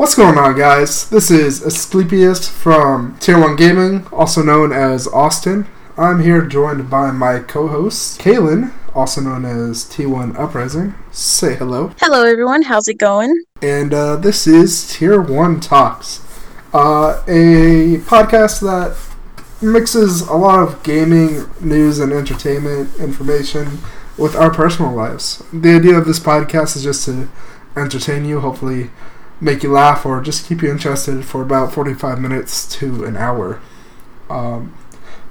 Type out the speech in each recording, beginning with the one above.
What's going on, guys? This is Asclepius from Tier 1 Gaming, also known as Austin. I'm here joined by my co host, Kaylin, also known as T1 Uprising. Say hello. Hello, everyone. How's it going? And uh, this is Tier 1 Talks, uh, a podcast that mixes a lot of gaming, news, and entertainment information with our personal lives. The idea of this podcast is just to entertain you, hopefully make you laugh, or just keep you interested for about 45 minutes to an hour. Um,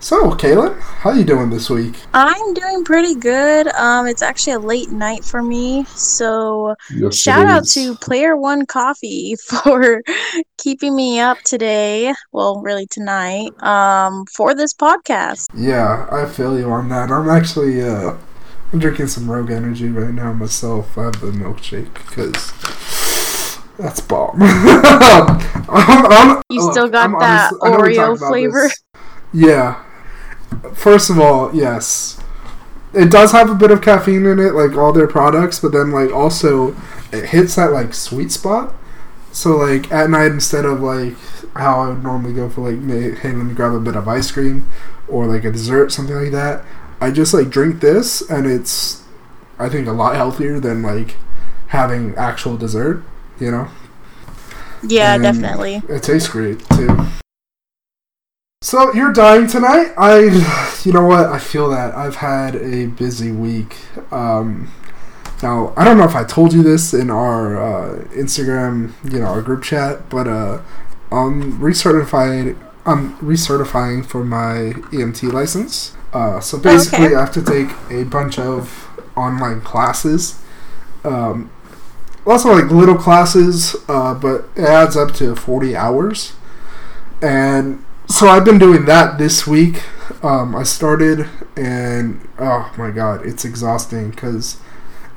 so, Kaylin, how you doing this week? I'm doing pretty good. Um, it's actually a late night for me, so Yes, shout out to Player One Coffee for keeping me up today. Well, really tonight. Um, for this podcast. Yeah, I feel you on that. I'm actually uh, I'm drinking some Rogue Energy right now myself. I have the milkshake because that's bomb. I'm- I'm- You look, still got I'm that honest- I know Oreo flavor? Yeah. First of all, yes. It does have a bit of caffeine in it, like all their products, but then like also it hits that like sweet spot. So like at night instead of like how I would normally go for like hey let me grab a bit of ice cream or like a dessert something like that, I just like drink this and it's I think a lot healthier than like having actual dessert, you know. Yeah, And definitely. It tastes great too. So you're dying tonight. I, you know what? I feel that I've had a busy week. Um, now I don't know if I told you this in our uh, Instagram, you know, our group chat, but uh, I'm recertified. I'm recertifying for my EMT license. Uh, so basically, Okay. I have to take a bunch of online classes. Um, lots of like little classes, uh, but it adds up to 40 hours. And so I've been doing that this week. Um, I started, and oh my god, it's exhausting because,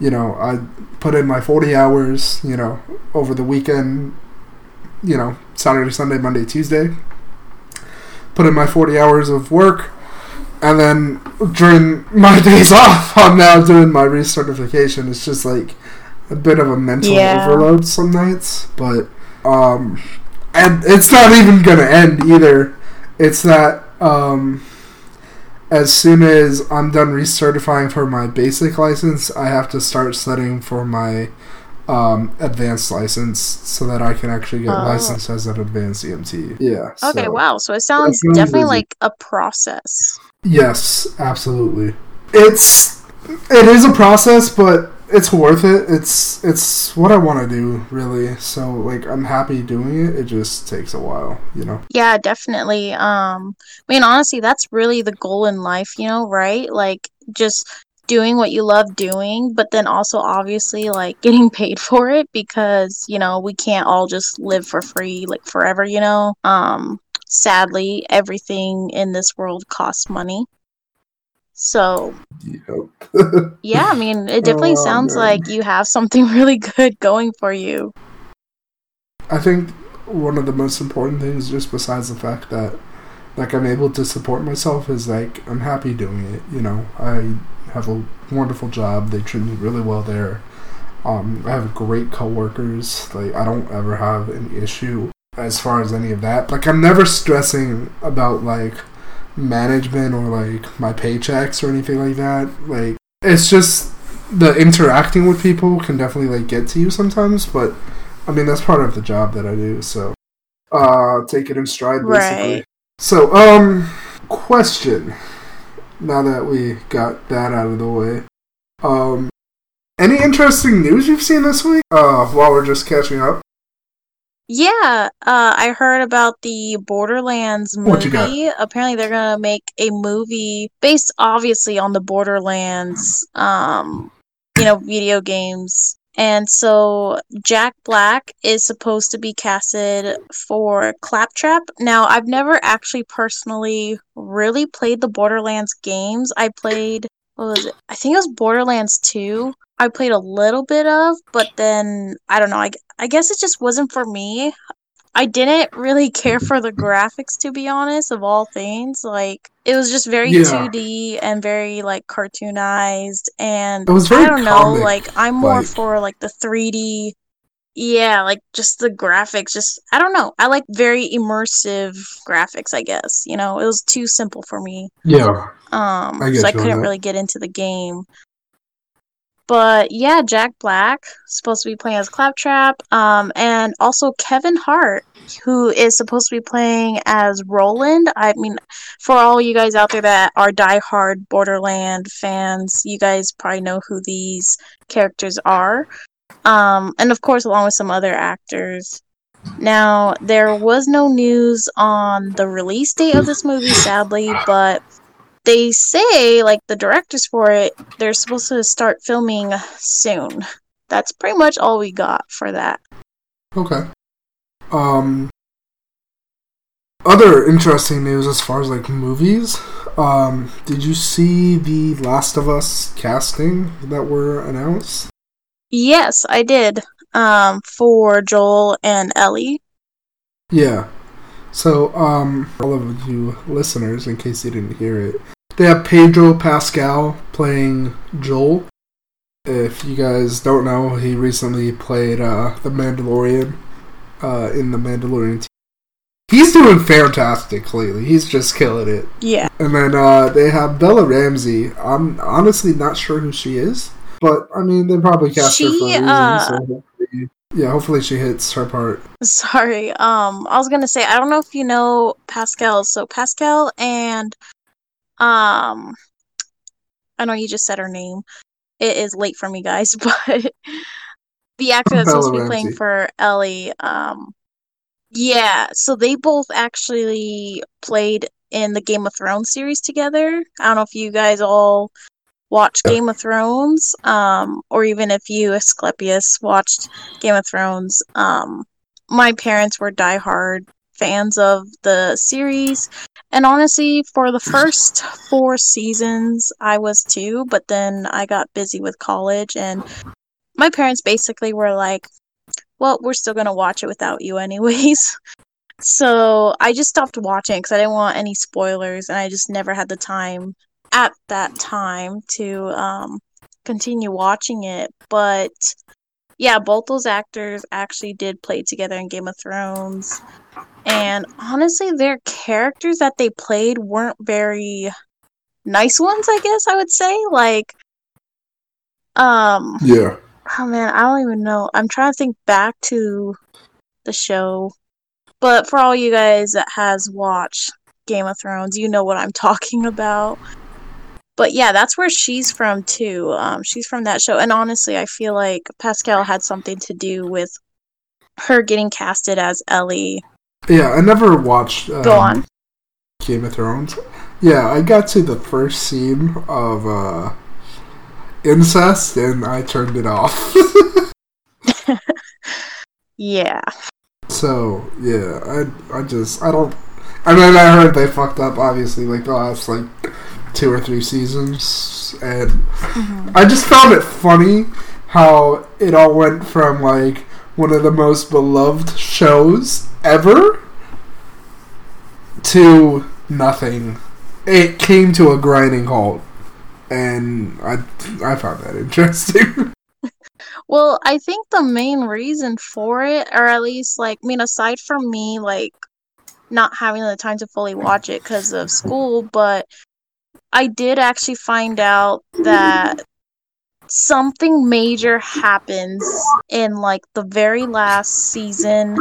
you know, I put in my 40 hours, you know, over the weekend, you know, Saturday, Sunday, Monday, Tuesday. Put in my 40 hours of work. And then during my days off, I'm now doing my recertification. It's just like a bit of a mental Yeah. overload some nights, but um, and it's not even gonna end either. It's that um, as soon as I'm done recertifying for my basic license, I have to start studying for my um, advanced license so that I can actually get Oh. licensed as an advanced EMT. Yeah. Okay, so- wow. So it sounds Definitely busy. like a process. Yes, absolutely. It's it is a process, but it's worth it. It's it's what I want to do, really. So like I'm happy doing it. It just takes a while, you know. Yeah, definitely. Um, I mean, honestly, that's really the goal in life, you know, right? Like just doing what you love doing, but then also obviously like getting paid for it because, you know, we can't all just live for free like forever, you know. Um, sadly, everything in this world costs money. So, Yep. yeah, I mean, it definitely Oh, sounds man. like you have something really good going for you. I think one of the most important things, just besides the fact that like I'm able to support myself, is like I'm happy doing it. You know, I have a wonderful job. They treat me really well there. Um, I have great coworkers. Like I don't ever have an issue as far as any of that. Like I'm never stressing about like management or like my paychecks or anything like that. Like it's just the interacting with people can definitely like get to you sometimes, but I mean that's part of the job that I do, so uh take it in stride basically. Right. So, um question. Now that we got that out of the way. Um any interesting news you've seen this week? Uh while we're just catching up. Yeah, uh, I heard about the Borderlands What you got? movie. Apparently, they're gonna make a movie based, obviously, on the Borderlands, um, you know, video games. And so Jack Black is supposed to be casted for Claptrap. Now, I've never actually personally really played the Borderlands games. I played, what was it? I think it was Borderlands 2. I played a little bit of, but then I don't know. I, I guess it just wasn't for me. I didn't really care for the graphics to be honest, of all things. Like it was just very Yeah. 2D and very like cartoonized and It was very I don't know. Like I'm more like- for like the 3D yeah, like just the graphics, just I don't know. I like very immersive graphics, I guess. You know, it was too simple for me. Yeah. Um I so I couldn't really get into the game. But yeah, Jack Black supposed to be playing as Claptrap, um, and also Kevin Hart, who is supposed to be playing as Roland. I mean, for all you guys out there that are diehard Borderland fans, you guys probably know who these characters are. Um, and of course, along with some other actors. Now, there was no news on the release date of this movie, sadly, but they say, like, the directors for it, they're supposed to start filming soon. That's pretty much all we got for that. Okay. Um. Other interesting news as far as like movies. Um, did you see the Last of Us casting that were announced? Yes, I did. Um, for Joel and Ellie. Yeah. So, um, all of you listeners, in case you didn't hear it, they have Pedro Pascal playing Joel. If you guys don't know, he recently played uh, the Mandalorian uh, in the Mandalorian. He's doing fantastic lately. He's just killing it. Yeah. And then uh, they have Bella Ramsey. I'm honestly not sure who she is, but I mean they probably cast her for a She, reason. uh, so yeah, hopefully she hits her part. Sorry. Um, I was gonna say I don't know if you know Pascal. So Pascal and um, I know you just said her name. It is late for me, guys, but the actor that's supposed to be playing for Ellie, um, yeah. So they both actually played in the Game of Thrones series together. I don't know if you guys all watched Game of Thrones, um, or even if you, Asclepius, watched Game of Thrones. Um, my parents were diehard fans of the series. And honestly, for the first four seasons, I was too, but then I got busy with college, and my parents basically were like, well, we're still going to watch it without you, anyways. So I just stopped watching because I didn't want any spoilers, and I just never had the time at that time to um, continue watching it. But yeah, both those actors actually did play together in Game of Thrones. And honestly, their characters that they played weren't very nice ones, I guess I would say. Like, um, Yeah. oh man, I don't even know. I'm trying to think back to the show. But for all you guys that has watched Game of Thrones, you know what I'm talking about. But yeah, that's where she's from too. Um, she's from that show, and honestly, I feel like Pascal had something to do with her getting casted as Ellie. Yeah, I never watched um, Go on. Game of Thrones. Yeah, I got to the first scene of uh, incest and I turned it off. Yeah. so yeah, I I just I don't. I mean, I heard they fucked up obviously like the last like two or three seasons, and Mhm. I just found it funny how it all went from like one of the most beloved shows ever to nothing. It came to a grinding halt, and I I found that interesting. Well, I think the main reason for it, or at least like, I mean, aside from me like not having the time to fully watch it because of school, but I did actually find out that something major happens in like the very last season.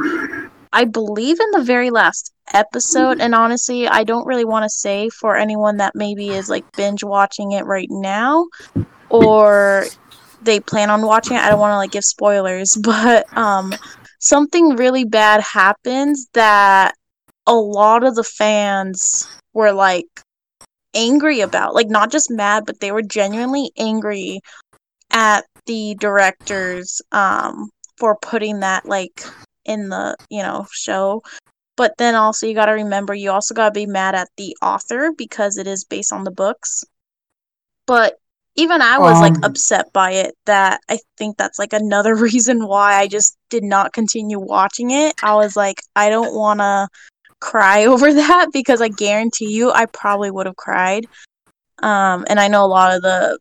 I believe in the very last episode, and honestly, I don't really want to say for anyone that maybe is like binge watching it right now or they plan on watching it. I don't want to like give spoilers, but um something really bad happens that a lot of the fans were like angry about. Like not just mad, but they were genuinely angry at the directors um for putting that like in the, you know, show. But then also you got to remember you also got to be mad at the author because it is based on the books. But even I was like Um, upset by it that I think that's like another reason why I just did not continue watching it. I was like I don't want to cry over that because I guarantee you I probably would have cried. Um and I know a lot of the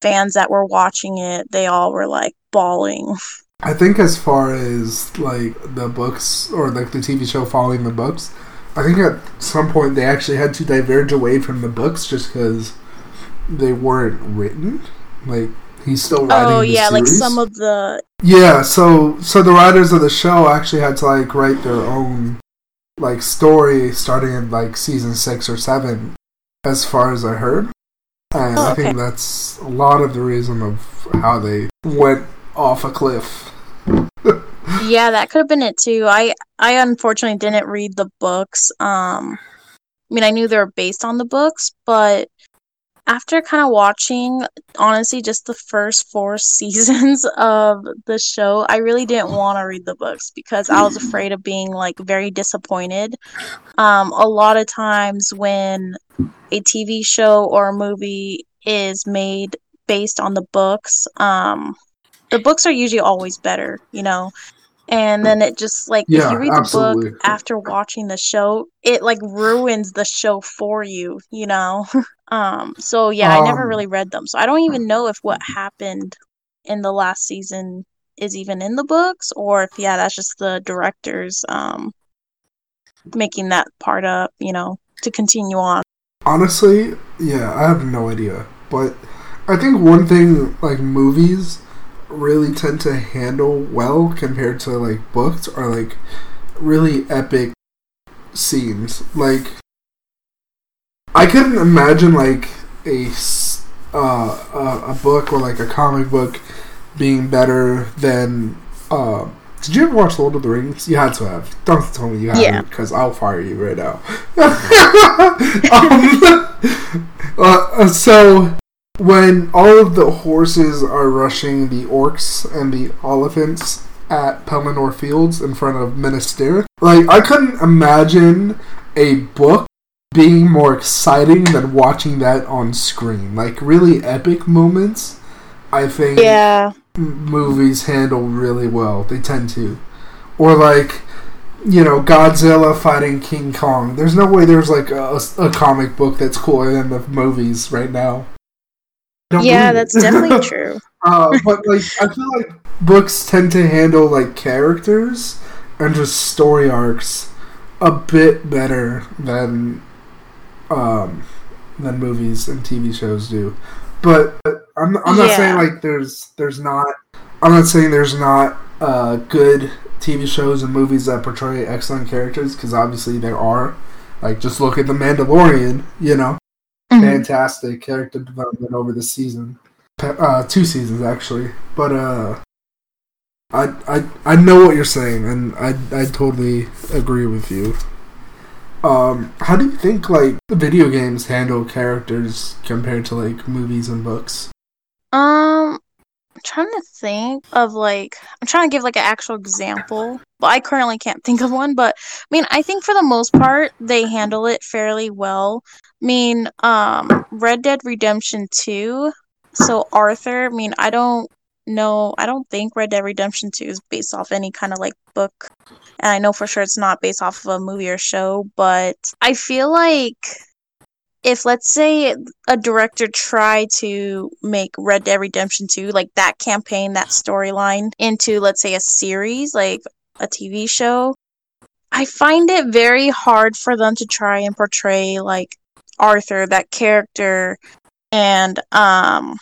fans that were watching it, they all were like bawling I think as far as like the books or like the TV show following the books, I think at some point they actually had to diverge away from the books just because they weren't written. Like he's still writing. Oh yeah, like some of the Yeah, so so the writers of the show actually had to like write their own like story starting in like season six or seven, as far as I heard. And Oh, I think that's a lot of the reason of how they went off a cliff. yeah, that could have been it too. I I unfortunately didn't read the books. Um, I mean, I knew they were based on the books, but after kind of watching, honestly, just the first four seasons of the show, I really didn't want to read the books because I was afraid of being like very disappointed. Um, a lot of times when a TV show or a movie is made based on the books, um, the books are usually always better, you know. And then it just like if you read absolutely. the book after watching the show, it like ruins the show for you, you know. um so yeah, I never Um, really read them. So I don't even know if what happened in the last season is even in the books or if yeah, that's just the directors um making that part up, you know, to continue on. Honestly, yeah, I have no idea. But I think one thing like movies really tend to handle well compared to like books are like really epic scenes. Like I couldn't imagine like a uh, a, a book or like a comic book being better than uh did you ever watch Lord of the Rings? You had to have. Don't tell me you haven't, Yeah. because I'll fire you right now. um, uh, so when all of the horses are rushing the orcs and the elephants at Pelennor Fields in front of Minas Tirith, like I couldn't imagine a book being more exciting than watching that on screen. Like really epic moments, I think Yeah. movies handle really well. They tend to, or like. You know, Godzilla fighting King Kong. There's no way there's like a, a comic book that's cooler than the movies right now. Yeah, that's definitely true. Uh, but like, I feel like books tend to handle like characters and just story arcs a bit better than um than movies and TV shows do. But I'm I'm not saying like there's there's not I'm not saying there's not uh good TV shows and movies that portray excellent characters because obviously there are. Like just look at the Mandalorian, you know Mhm. fantastic character development over the season, uh, two seasons actually. But uh, I I I know what you're saying, and I I totally agree with you. Um, how do you think like the video games handle characters compared to like movies and books? Um, I'm trying to think of like I'm trying to give like an actual example, but I currently can't think of one. But I mean, I think for the most part they handle it fairly well. I mean, um, Red Dead Redemption Two. So Arthur. I mean, I don't know. I don't think Red Dead Redemption Two is based off any kind of like book, and I know for sure it's not based off of a movie or show. But I feel like if let's say a director tried to make Red Dead Redemption 2, like that campaign, that storyline, into, let's say, a series, like a TV show, I find it very hard for them to try and portray, like, Arthur, that character, and, um,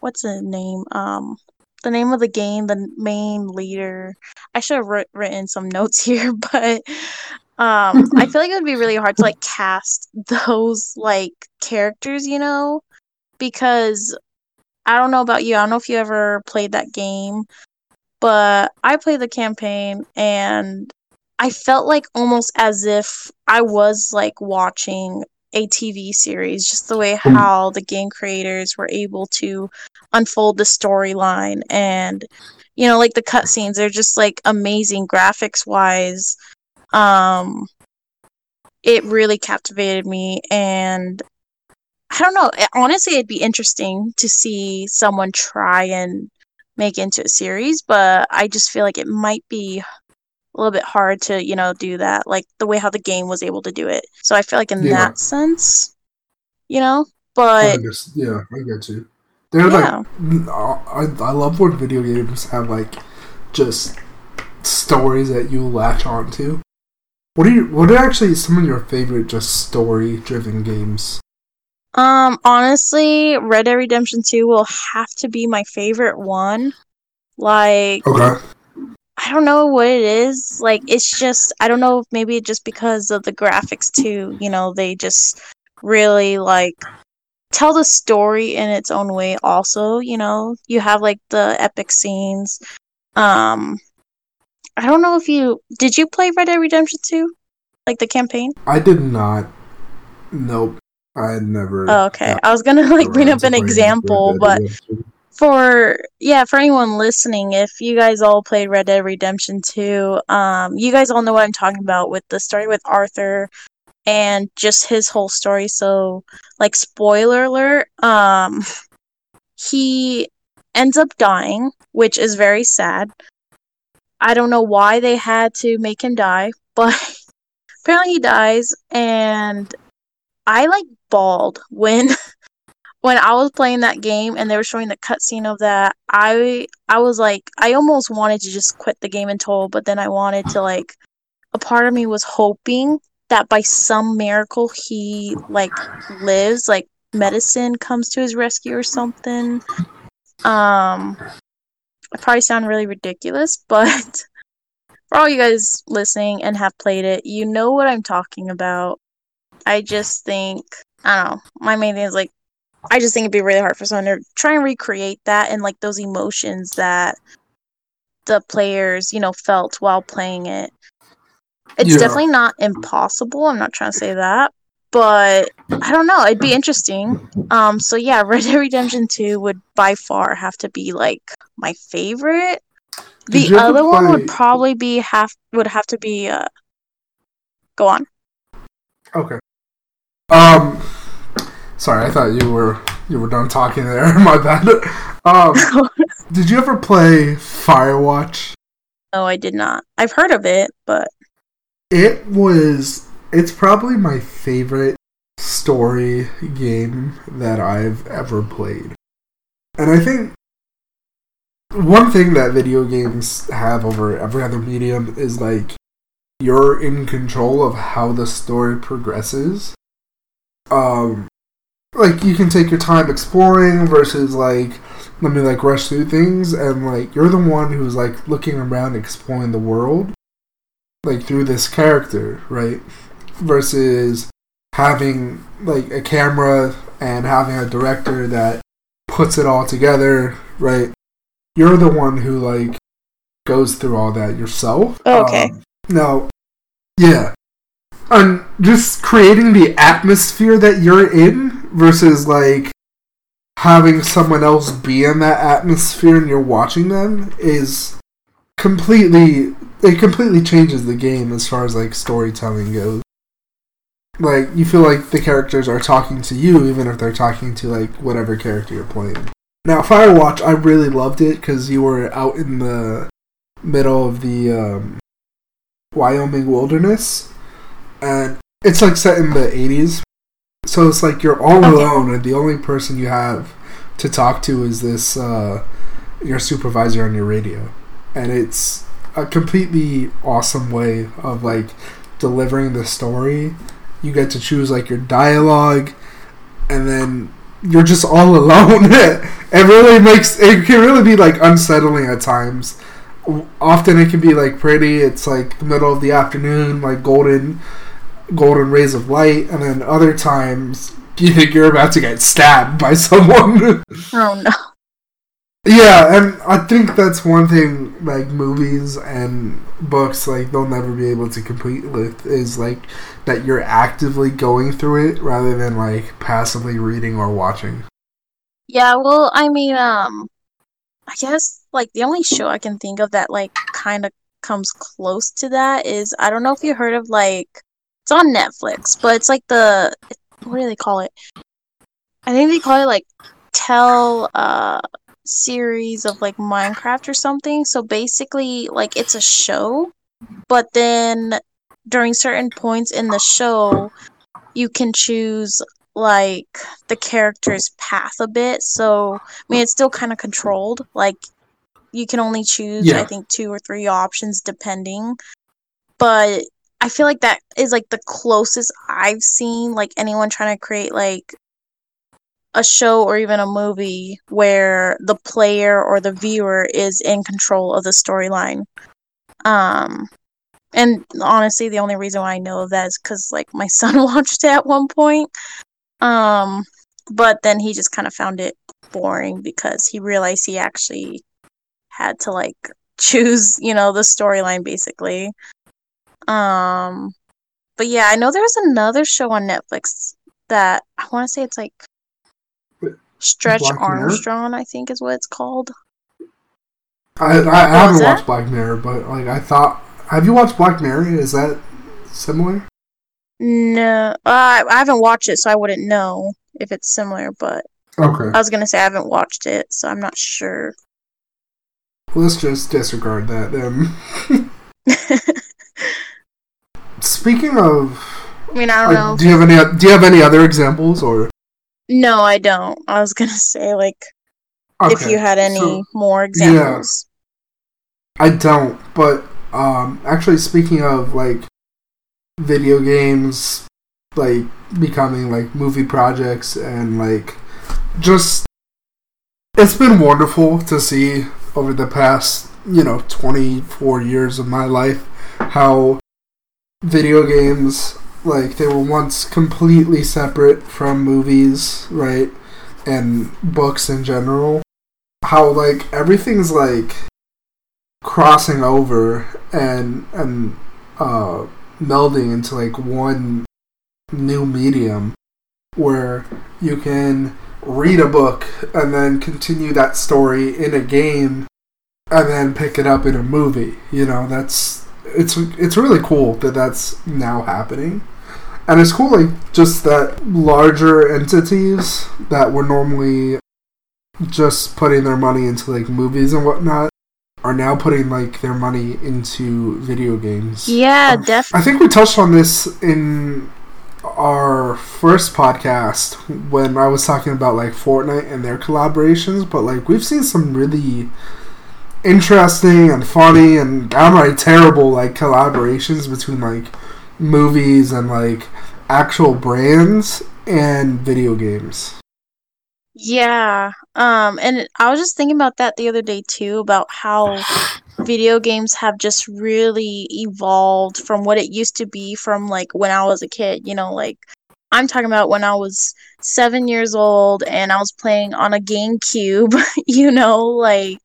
what's the name? Um, the name of the game, the main leader. I should have writ- written some notes here, but um i feel like it would be really hard to like cast those like characters you know because i don't know about you i don't know if you ever played that game but i played the campaign and i felt like almost as if i was like watching a tv series just the way how the game creators were able to unfold the storyline and you know like the cutscenes they're just like amazing graphics wise um it really captivated me and i don't know honestly it'd be interesting to see someone try and make into a series but i just feel like it might be a little bit hard to you know do that like the way how the game was able to do it so i feel like in Yeah. that sense you know I but guess, yeah, I get you. They're Yeah. like, I, I love when video games have like just stories that you latch onto. What are you? What are actually some of your favorite just story-driven games? Um, honestly, Red Dead Redemption 2 will have to be my favorite one. Like, Okay. I don't know what it is. Like, it's just, I don't know if maybe just because of the graphics too, you know, they just really like tell the story in its own way also, you know. You have like the epic scenes. Um, I don't know if you did you play Red Dead Redemption 2? Like the campaign? I did not. Nope. I never. Oh, okay. I was gonna like bring up an example, but. For yeah for anyone listening if you guys all played red dead redemption 2 um you guys all know what i'm talking about with the story with arthur and just his whole story. So like spoiler alert um he ends up dying which is very sad. I don't know why they had to make him die but apparently he dies and i like bawled when when I was playing that game and they were showing the cutscene of that, I I was like I almost wanted to just quit the game in total, but then I wanted to like a part of me was hoping that by some miracle he like lives, like medicine comes to his rescue or something. Um I probably sound really ridiculous, but for all you guys listening and have played it, you know what I'm talking about. I just think I don't know. My main thing is like I just think it'd be really hard for someone to try and recreate that and like those emotions that the players, you know, felt while playing it. It's Yeah. definitely not impossible. I'm not trying to say that, but I don't know. It'd be interesting. Um, so yeah, Red Dead Redemption 2 would by far have to be like my favorite. The other one would probably be half would have to be uh go on. Okay. Um. Sorry, I thought you were you were done talking there. My bad. Um. did you ever play Firewatch? no, I did not. I've heard of it, but It was. It's probably my favorite story game that I've ever played. And I think one thing that video games have over every other medium is like you're in control of how the story progresses. Um like you can take your time exploring versus like let me like rush through things and like you're the one who's like looking around exploring the world like through this character, right? Versus having like a camera and having a director that puts it all together, right? You're the one who like goes through all that yourself. Oh, okay. Um, no, yeah, and just creating the atmosphere that you're in versus like having someone else be in that atmosphere and you're watching them is completely it completely changes the game as far as like storytelling goes. Like you feel like the characters are talking to you even if they're talking to like whatever character you're playing. Now Firewatch, I really loved it because you were out in the middle of the um, Wyoming wilderness, and it's like set in the '80s, so it's like you're all alone, and the only person you have to talk to is this uh, your supervisor on your radio, and it's a completely awesome way of like delivering the story. You get to choose like your dialogue, and then you're just all alone. it really makes it can really be like unsettling at times. Often it can be like pretty. It's like the middle of the afternoon, like golden, golden rays of light, and then other times you think you're about to get stabbed by someone. oh no. Yeah, and I think that's one thing like movies and books like they'll never be able to compete with is like that you're actively going through it rather than like passively reading or watching. Yeah, well, I mean, um, I guess like the only show I can think of that like kind of comes close to that is I don't know if you heard of like it's on Netflix, but it's like the what do they call it? I think they call it like Tell uh series of like Minecraft or something. So basically, like it's a show, but then during certain points in the show, you can choose like the character's path a bit. So I mean, it's still kind of controlled. Like you can only choose, Yeah. I think, two or three options depending. But I feel like that is like the closest I've seen like anyone trying to create like a show or even a movie where the player or the viewer is in control of the storyline. Um and honestly the only reason why I know of that is cuz like my son watched it at one point. Um but then he just kind of found it boring because he realized he actually had to like choose, you know, the storyline basically. Um but yeah, I know there's another show on Netflix that I want to say it's like Stretch Black Mirror? Armstrong, I think is what it's called. I, I, I haven't that? watched Black Mirror, but like I thought. Have you watched Black Mirror? Is that similar? No, uh, I I haven't watched it, so I wouldn't know if it's similar. But Okay. I was gonna say I haven't watched it, so I'm not sure. Let's just disregard that then. Speaking of, I mean, I don't know. do you have any? Do you have any other examples or? No, I don't. I was gonna say like if you had any so- more examples. I don't, but um, actually, speaking of like video games, like becoming like movie projects and like just it's been wonderful to see over the past you know 24 years of my life how video games like they were once completely separate from movies right and books in general. How like everything's like crossing over and and uh melding into like one new medium where you can read a book and then continue that story in a game and then pick it up in a movie you know? That's it's it's really cool that that's now happening and it's cool like just that larger entities that were normally just putting their money into like movies and whatnot are now putting like their money into video games Yeah, Um, definitely. I think we touched on this in our first podcast when I was talking about like Fortnite and their collaborations, but like we've seen some really interesting and funny and downright terrible like collaborations between like movies and like actual brands and video games. Yeah. Um, and I was just thinking about that the other day too, about how video games have just really evolved from what it used to be from like when I was a kid, you know, like I'm talking about when I was seven years old and I was playing on a GameCube, you know, like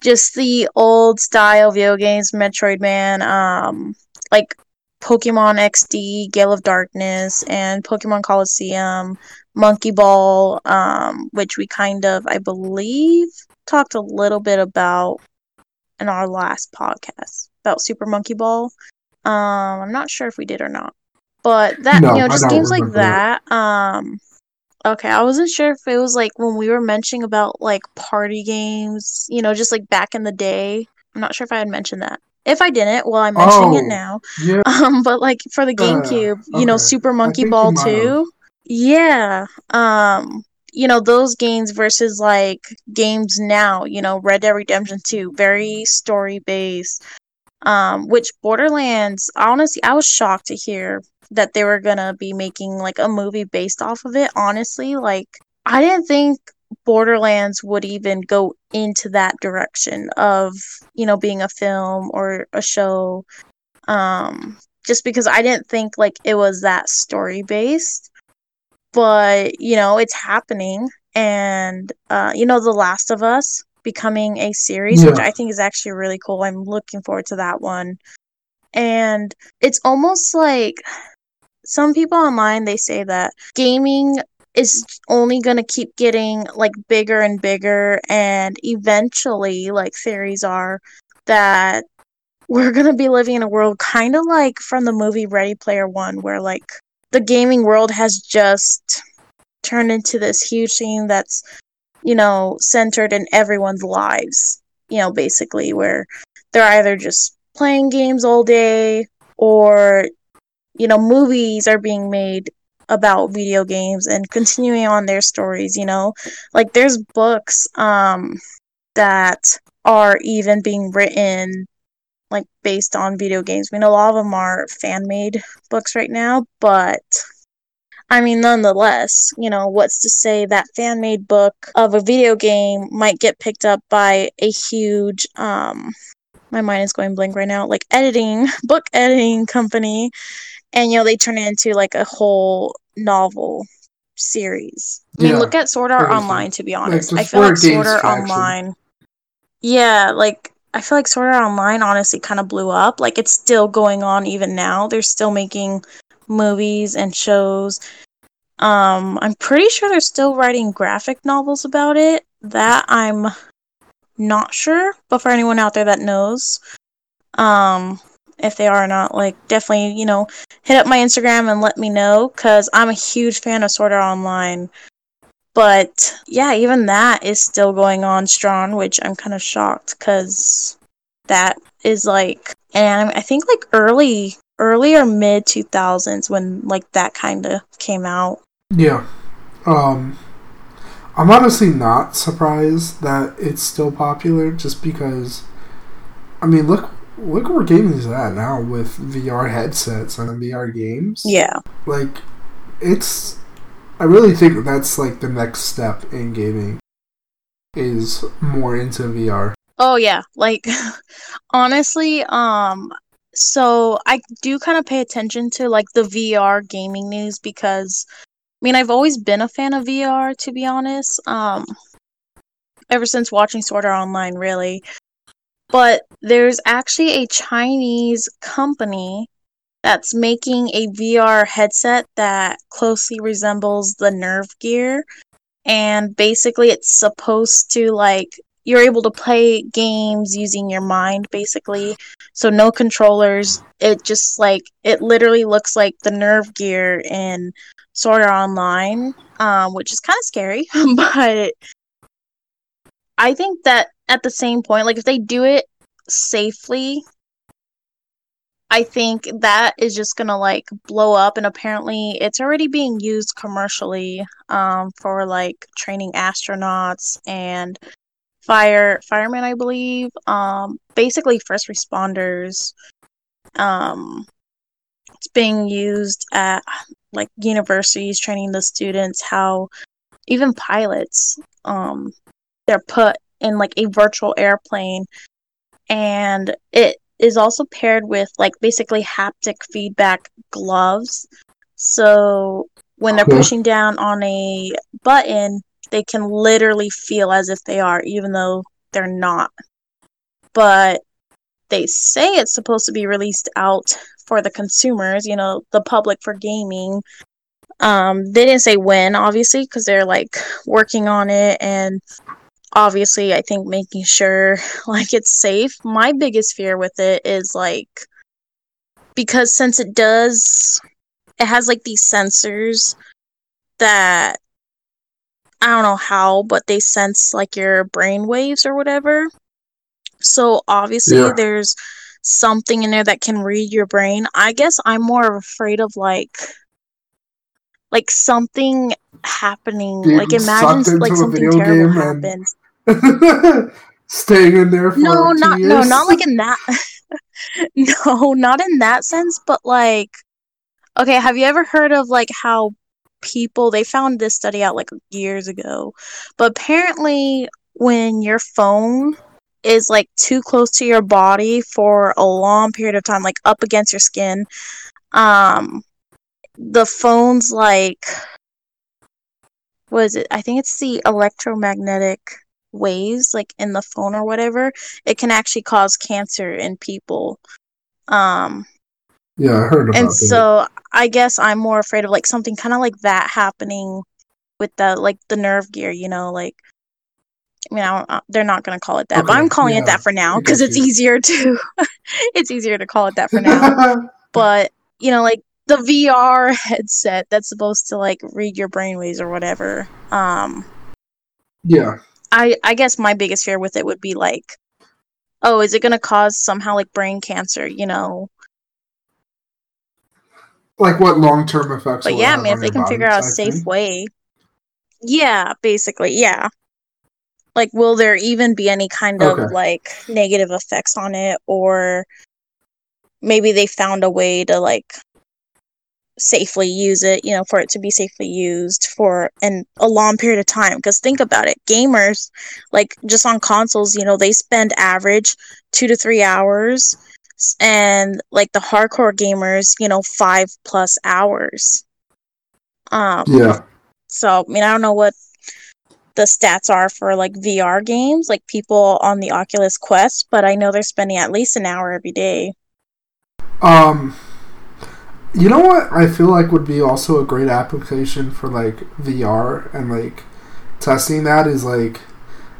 just the old style video games, Metroid Man, um, like Pokemon XD, Gale of Darkness, and Pokemon Colosseum, Monkey Ball, um, which we kind of, I believe, talked a little bit about in our last podcast about Super Monkey Ball. Um, I'm not sure if we did or not, but that No, you know, just games like that. Um, okay, I wasn't sure if it was like when we were mentioning about like party games, you know, just like back in the day. I'm not sure if I had mentioned that. If I didn't, well, I'm mentioning Oh, it now. Yeah, Um, but like for the Uh, GameCube, you know. Super Monkey Ball might 2. Yeah. Um, you know, those games versus like games now, you know, Red Dead Redemption 2, very story based. Um, which Borderlands, honestly, I was shocked to hear that they were gonna be making like a movie based off of it. Honestly, like I didn't think Borderlands would even go into that direction of, you know, being a film or a show. Um, just because I didn't think like it was that story based. But, you know, it's happening and uh, you know, The Last of Us becoming a series, which I think is actually really cool. I'm looking forward to that one. And it's almost like some people online they say that gaming is only going to keep getting like bigger and bigger and eventually like theories are that we're going to be living in a world kind of like from the movie Ready Player 1 where like the gaming world has just turned into this huge thing that's you know centered in everyone's lives you know basically where they're either just playing games all day or you know movies are being made about video games and continuing on their stories, you know? Like there's books um that are even being written like based on video games. I mean a lot of them are fan made books right now, but I mean, nonetheless, you know, what's to say that fan made book of a video game might get picked up by a huge, um, my mind is going blank right now, like editing, book editing company, and, you know, they turn it into like a whole novel series. I mean, Yeah, look at Sword Art. Online, to be honest. I feel like it gains Sword Art. Online. Yeah, like I feel like Sword Art Online honestly kind of blew up. Like it's still going on even now. They're still making movies and shows. Um, I'm pretty sure they're still writing graphic novels about it. That I'm not sure, but for anyone out there that knows, um, if they are or not, like definitely, you know, hit up my Instagram and let me know because I'm a huge fan of Sword Art Online. But yeah, even that is still going on strong, which I'm kind of shocked because that is like, and I think like early, early or mid 2000s when like that kind of came out. Yeah. Um, I'm honestly not surprised that it's still popular just because, I mean, look look where gaming is at now with VR headsets and VR games. Yeah. Like, it's. I really think that's like the next step in gaming is more into VR. Oh yeah, like honestly, um so I do kind of pay attention to like the VR gaming news because I mean, I've always been a fan of VR to be honest. Um ever since watching Sword Art Online really. But there's actually a Chinese company that's making a VR headset that closely resembles the Nerve Gear. And basically it's supposed to like you're able to play games using your mind basically. So no controllers. It just like it literally looks like the nerve gear in Sword Art Online um which is kind of scary but i think that at the same point like if they do it safely I think that is just gonna like blow up, and apparently it's already being used commercially um, for like training astronauts and fire firemen, I believe. Um, basically, first responders. Um, it's being used at like universities, training the students how even pilots. Um, they're put in like a virtual airplane, and it is also paired with like basically haptic feedback gloves. So when they're Cool. pushing down on a button, they can literally feel as if they are, even though they're not. But they say it's supposed to be released out for the consumers, you know, the public for gaming. Um, they didn't say when, obviously, because they're like working on it and obviously i think making sure like it's safe. My biggest fear with it is like because since it does it has like these sensors that i don't know how but they sense like your brain waves or whatever. So obviously Yeah. there's something in there that can read your brain. I guess i'm more afraid of like like something happening. Being like imagine like something terrible happens Staying in there for no not years. no not like in that no not in that sense but like okay have you ever heard of like how people they found this study out like years ago but apparently when your phone is like too close to your body for a long period of time like up against your skin um the phone's like what is it i think it's the electromagnetic waves like in the phone or whatever it can actually cause cancer in people um yeah, I heard about and that. so i guess i'm more afraid of like something kind of like that happening with the like the nerve gear you know like i mean I don't, uh, they're not going to call it that but i'm calling yeah, it that for now because it's you. easier to it's easier to call it that for now but you know like the vr headset that's supposed to like read your brainwaves or whatever um yeah, I I guess my biggest fear with it would be like, oh, is it gonna cause somehow like brain cancer? You know, like what long term effects. But yeah, I mean, if they can figure out a safe thing. way. Yeah, basically, yeah. Like, will there even be any kind of like negative effects on it, or maybe they found a way to like safely use it, you know, for it to be safely used for an a long period of time. Because think about it, gamers, like just on consoles, you know, they spend average two to three hours, and like the hardcore gamers, you know, five plus hours. Um, Yeah. so I mean, I don't know what the stats are for like VR games, like people on the Oculus Quest, but I know they're spending at least an hour every day. Um, you know what I feel like would be also a great application for like VR and like testing that is like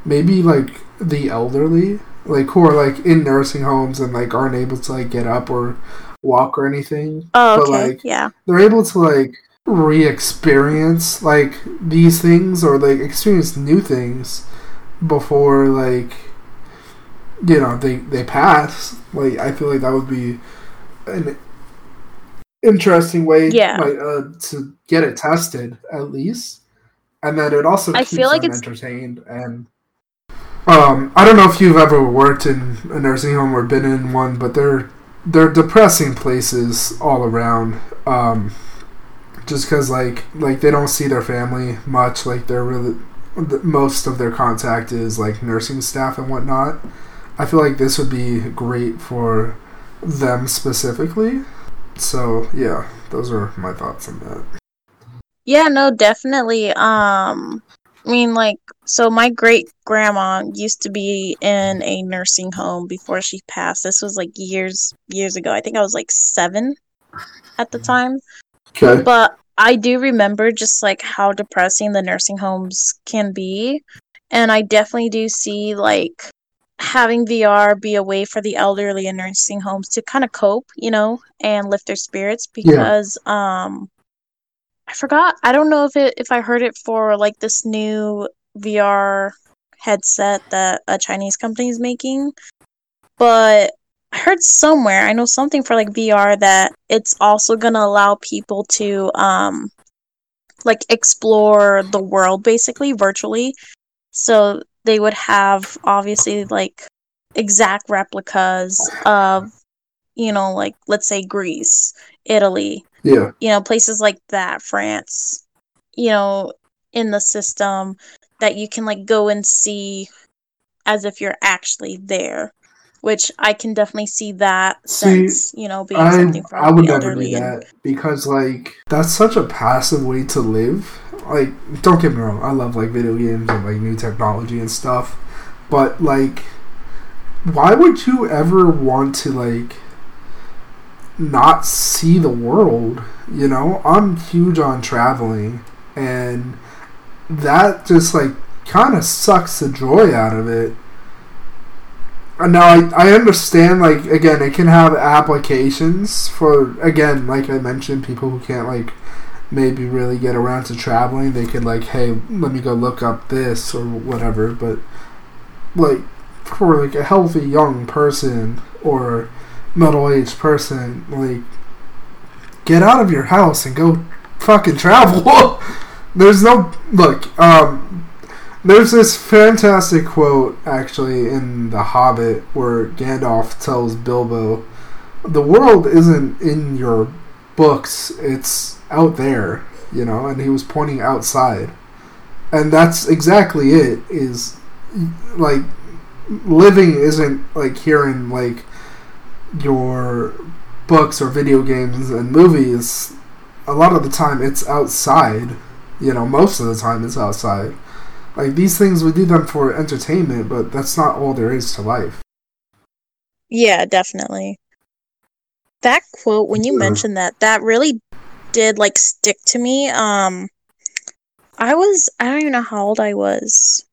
maybe like the elderly, like who are like in nursing homes and like aren't able to like get up or walk or anything. Oh, But, okay, like, yeah. they're able to like re-experience like these things or like experience new things before like you know they they pass like i feel like that would be an interesting way Yeah. like uh, to get it tested at least. And then it also I keeps feel like them it's- entertained and um i don't know if you've ever worked in a nursing home or been in one but they're they're depressing places all around um just because like like they don't see their family much like they're really most of their contact is like nursing staff and whatnot. I feel like this would be great for them specifically so yeah those are my thoughts on that Yeah, no, definitely. Um, I mean, like, so my great grandma used to be in a nursing home before she passed. This was like years, years ago. I think I was like seven at the time. okay But I do remember just like how depressing the nursing homes can be. And I definitely do see like having VR be a way for the elderly in nursing homes to kind of cope, you know, and lift their spirits because um I forgot. I don't know if it if I heard it for like this new VR headset that a Chinese company is making, but I heard somewhere, I know something for like VR that it's also going to allow people to um like explore the world basically virtually. So they would have obviously like exact replicas of you know like let's say Greece, Italy, yeah you know, places like that, France, you know, in the system that you can like go and see as if you're actually there. Which I can definitely see that See, sense, you know, being I, something for I would never do elderly. and- that because like that's such a passive way to live like don't get me wrong i love like video games and like new technology and stuff but like why would you ever want to like not see the world you know i'm huge on traveling and that just like kind of sucks the joy out of it now I, I understand like again it can have applications for again like I mentioned people who can't like maybe really get around to traveling. They could like hey let me go look up this or whatever. But like for like a healthy young person or middle-aged person like get out of your house and go fucking travel. There's no look um there's this fantastic quote actually in The Hobbit where Gandalf tells Bilbo, "The world isn't in your books; it's out there." You know, and he was pointing outside, and that's exactly it. Is like living isn't like here hearing like your books or video games and movies. A lot of the time, it's outside. You know, most of the time, it's outside. Like these things, we do them for entertainment, but that's not all there is to life. Yeah, definitely. That quote when you Yeah. mentioned that, that really did like stick to me. Um I was I don't even know how old I was.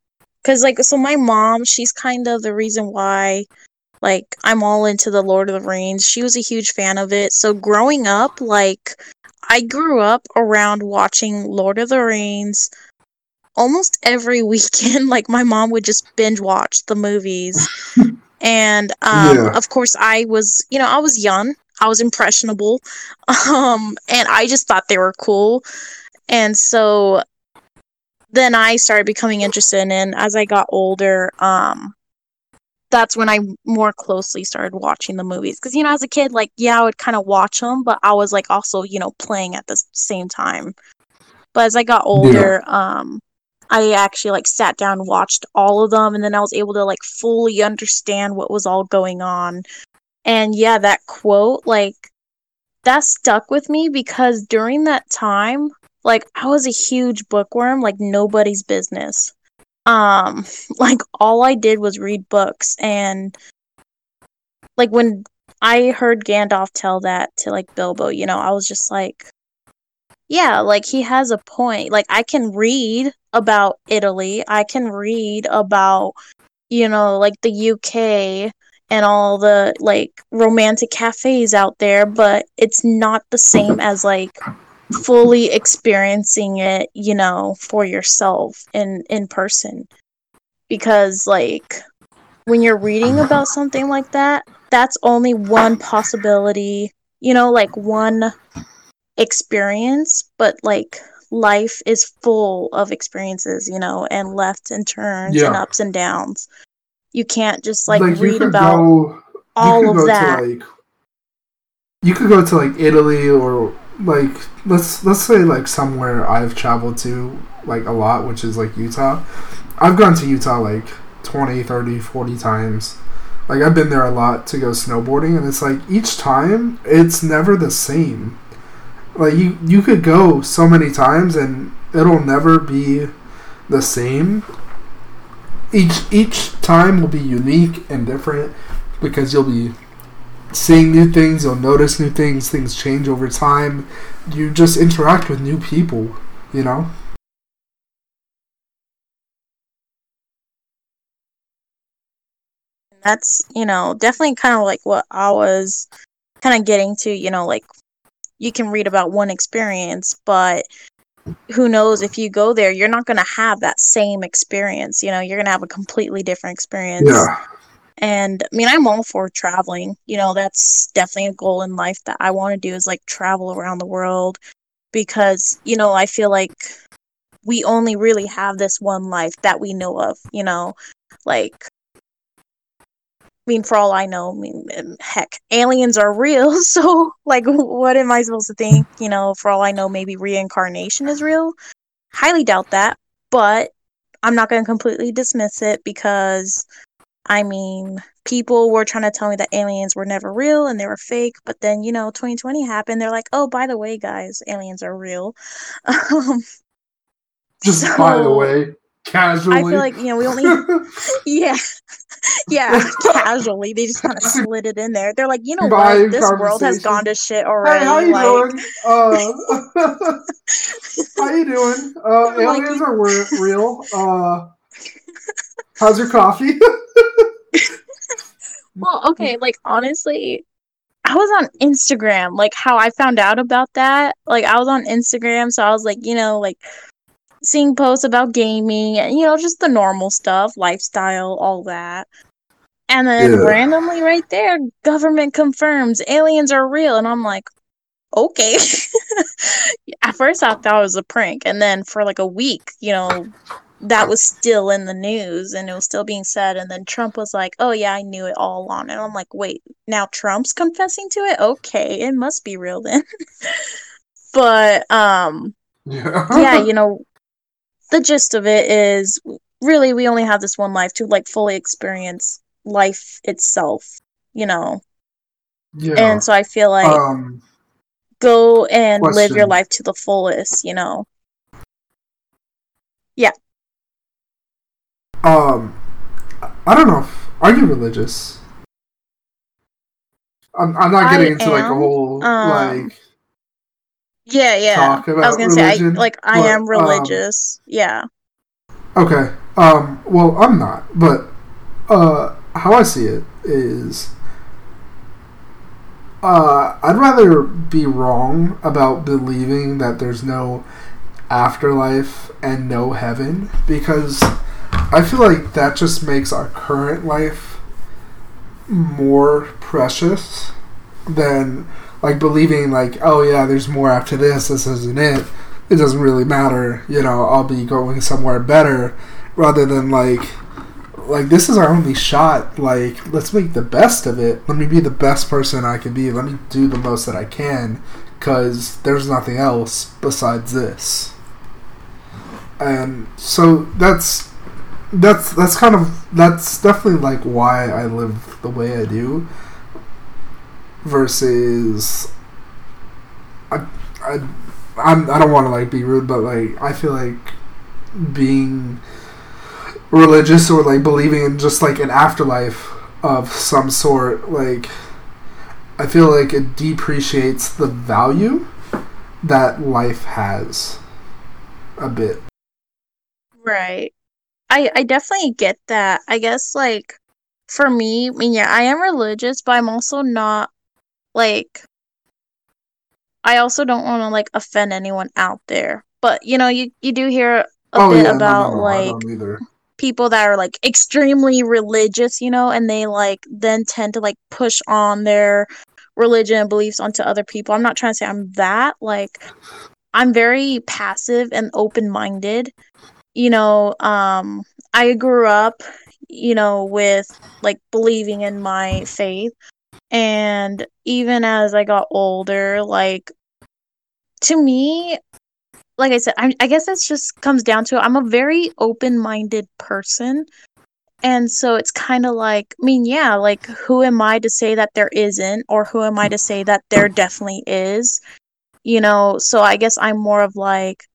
Cuz like so my mom, she's kind of the reason why like I'm all into the Lord of the Rings. She was a huge fan of it. So growing up, like I grew up around watching Lord of the Rings almost every weekend. Like my mom would just binge watch the movies. and um Yeah. of course I was, you know, I was young. I was impressionable. Um, and I just thought they were cool. And so then I started becoming interested in as I got older, um, that's when I more closely started watching the movies. Because, you know, as a kid, like, yeah, I would kind of watch them, but I was like also, you know, playing at the same time. But as I got older, yeah. um, I actually like sat down watched all of them, and then I was able to like fully understand what was all going on. And yeah, that quote, like, that stuck with me because during that time, like, I was a huge bookworm, like nobody's business um like all I did was read books and like when I heard Gandalf tell that to like Bilbo, you know, I was just like yeah, like he has a point. Like I can read about Italy. I can read about you know, like the UK and all the like romantic cafes out there, but it's not the same as like fully experiencing it, you know, for yourself in in person. Because like when you're reading about something like that, that's only one possibility, you know, like one experience, but like life is full of experiences, you know, and left and turns yeah. and ups and downs. You can't just like, like read about go, all of that. To, like, you could go to like Italy or like let's let's say like somewhere I've traveled to like a lot, which is like Utah. I've gone to Utah like 20, 30, 40 times. Like I've been there a lot to go snowboarding and it's like each time it's never the same. Like you you could go so many times and it'll never be the same. Each each time will be unique and different because you'll be seeing new things, you'll notice new things, things change over time. You just interact with new people, you know? That's, you know, definitely kind of like what I was kind of getting to, you know, like you can read about one experience, but who knows if you go there, you're not going to have that same experience. You know, you're going to have a completely different experience. Yeah. And I mean, I'm all for traveling. You know, that's definitely a goal in life that I want to do is like travel around the world because, you know, I feel like we only really have this one life that we know of, you know, like I mean, for all I know, I mean, heck, aliens are real. So, like, what am I supposed to think? You know, for all I know, maybe reincarnation is real. Highly doubt that, but I'm not going to completely dismiss it because I mean, people were trying to tell me that aliens were never real and they were fake, but then, you know, 2020 happened. They're like, oh, by the way, guys, aliens are real. Um, Just so, by the way, casually. I feel like, you know, we only, yeah, yeah, casually. They just kind of slid it in there. They're like, you know what? This world has gone to shit already. Hey, how you like... doing? Uh, how you doing? Uh, aliens like, are real. Uh, how's your coffee? well, okay, like honestly, I was on Instagram, like how I found out about that. Like I was on Instagram, so I was like, you know, like seeing posts about gaming and you know, just the normal stuff, lifestyle, all that. And then yeah. randomly right there, government confirms aliens are real and I'm like, okay. At first I thought it was a prank and then for like a week, you know, that was still in the news and it was still being said and then trump was like oh yeah i knew it all along and i'm like wait now trump's confessing to it okay it must be real then but um yeah. yeah you know the gist of it is really we only have this one life to like fully experience life itself you know yeah. and so i feel like um, go and question. live your life to the fullest you know yeah um, I don't know. Are you religious? I'm, I'm not getting I into am, like a whole um, like. Yeah, yeah. I was gonna religion, say, I, like, I am um, religious. Um, yeah. Okay. Um. Well, I'm not, but uh, how I see it is, uh, I'd rather be wrong about believing that there's no afterlife and no heaven because I feel like that just makes our current life more precious than like believing like oh yeah there's more after this this isn't it. It doesn't really matter you know i'll be going somewhere better rather than like like this is our only shot like let's make the best of it. Let me be the best person i can be. Let me do the most that i can because there's nothing else besides this. And so that's that's that's kind of that's definitely like why i live the way i do versus I, I, I'm, I don't want to like be rude, but like I feel like being religious or like believing in just like an afterlife of some sort, like I feel like it depreciates the value that life has a bit. Right. I I definitely get that. I guess like for me, I mean yeah, I am religious, but I'm also not like I also don't want to like offend anyone out there. But you know, you you do hear a Oh bit yeah, about no, no, like people that are like extremely religious, you know, and they like then tend to like push on their religion and beliefs onto other people. I'm not trying to say I'm that. Like I'm very passive and open-minded. You know, um I grew up, you know, with like believing in my faith and even as I got older, like to me, like I said, I, I guess this just comes down to I'm a very open minded person. And so it's kind of like, I mean, yeah, like who am I to say that there isn't, or who am I to say that there definitely is? You know, so I guess I'm more of like,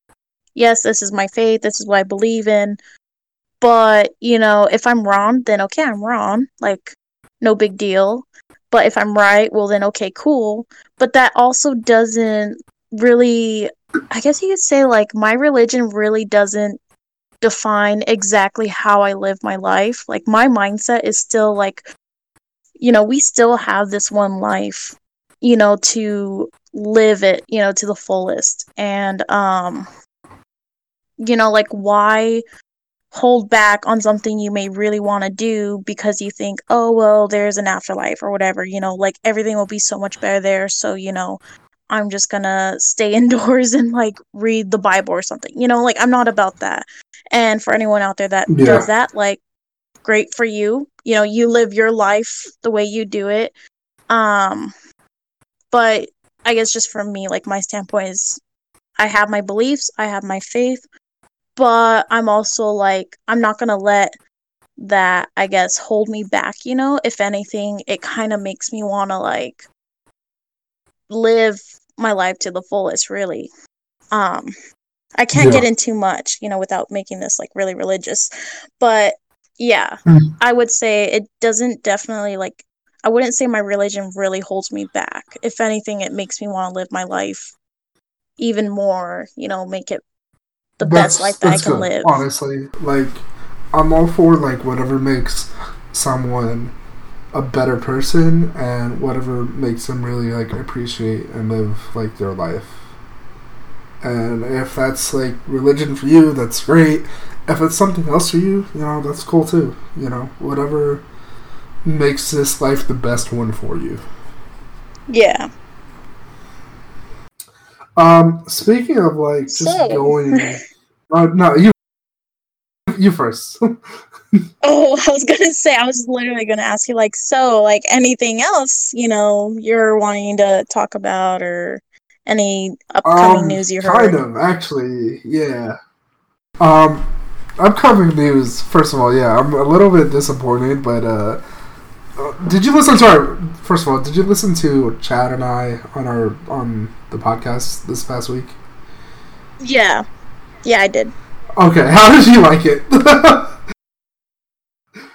yes, this is my faith, this is what I believe in. But, you know, if I'm wrong, then okay, I'm wrong. Like, no big deal. But if I'm right, well, then okay, cool. But that also doesn't really, I guess you could say, like, my religion really doesn't define exactly how I live my life. Like, my mindset is still like, you know, we still have this one life, you know, to live it, you know, to the fullest. And, um, you know, like, why hold back on something you may really want to do because you think, oh, well, there's an afterlife or whatever, you know, like everything will be so much better there. So, you know, I'm just gonna stay indoors and like read the Bible or something, you know, like I'm not about that. And for anyone out there that Yeah. does that, like, great for you. You know, you live your life the way you do it. Um, but I guess just from me, like, my standpoint is I have my beliefs, I have my faith, but I'm also like I'm not gonna let that I guess hold me back, you know? If anything, it kind of makes me want to like live my life to the fullest, really. Um I can't Yeah. get in too much, you know, without making this like really religious. But yeah, Mm. I would say it doesn't definitely like I wouldn't say my religion really holds me back. If anything, it makes me want to live my life even more, you know, make it the best life that I can good, live. Honestly, like I'm all for like whatever makes someone a better person and whatever makes them really like appreciate and live like their life. And if that's like religion for you, that's great. If it's something else for you, you know, that's cool too. You know, whatever makes this life the best one for you. Yeah. Um, speaking of like just So- going, uh, no, you, you first. Oh, I was gonna say, I was literally gonna ask you, like, so, like, anything else, you know, you're wanting to talk about or any upcoming news you heard? Um, Kind of, actually, yeah. Um, upcoming news. First of all, yeah, I'm a little bit disappointed, but uh, uh, did you listen to our? First of all, did you listen to Chad and I on our on the podcast this past week? Yeah. Yeah, I did. Okay, how did you like it?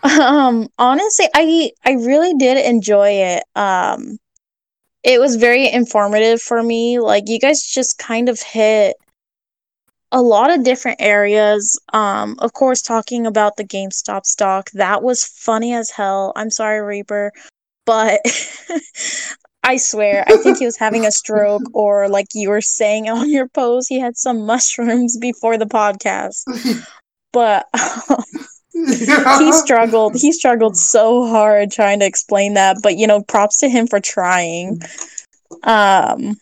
Um, honestly, I I really did enjoy it. Um, it was very informative for me. Like, you guys just kind of hit a lot of different areas. Um, of course, talking about the GameStop stock, that was funny as hell. I'm sorry, Reaper, but I swear, I think he was having a stroke, or like you were saying on your post, he had some mushrooms before the podcast. But he struggled. He struggled so hard trying to explain that, but you know, props to him for trying. Um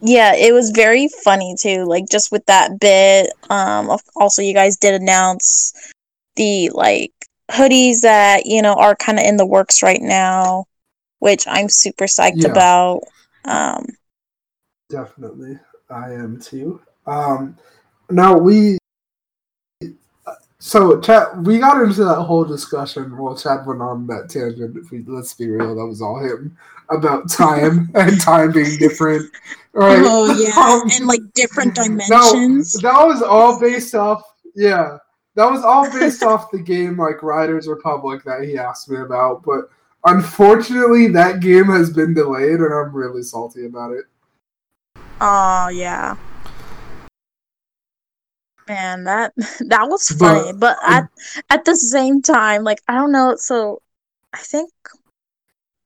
yeah, it was very funny too, like just with that bit. Um also you guys did announce the like hoodies that, you know, are kind of in the works right now, which I'm super psyched Yeah. about. Um Definitely, I am too. Um, now we, so Chad, we got into that whole discussion. Well, Chad went on that tangent. If we let's be real, that was all him about time and time being different. Right? Oh yeah, Um, and like different no, dimensions. that was all based off. Yeah, that was all based off the game like Riders Republic that he asked me about. But unfortunately, that game has been delayed, and I'm really salty about it. Oh yeah. Man, that that was funny, but at at the same time, like I don't know, so I think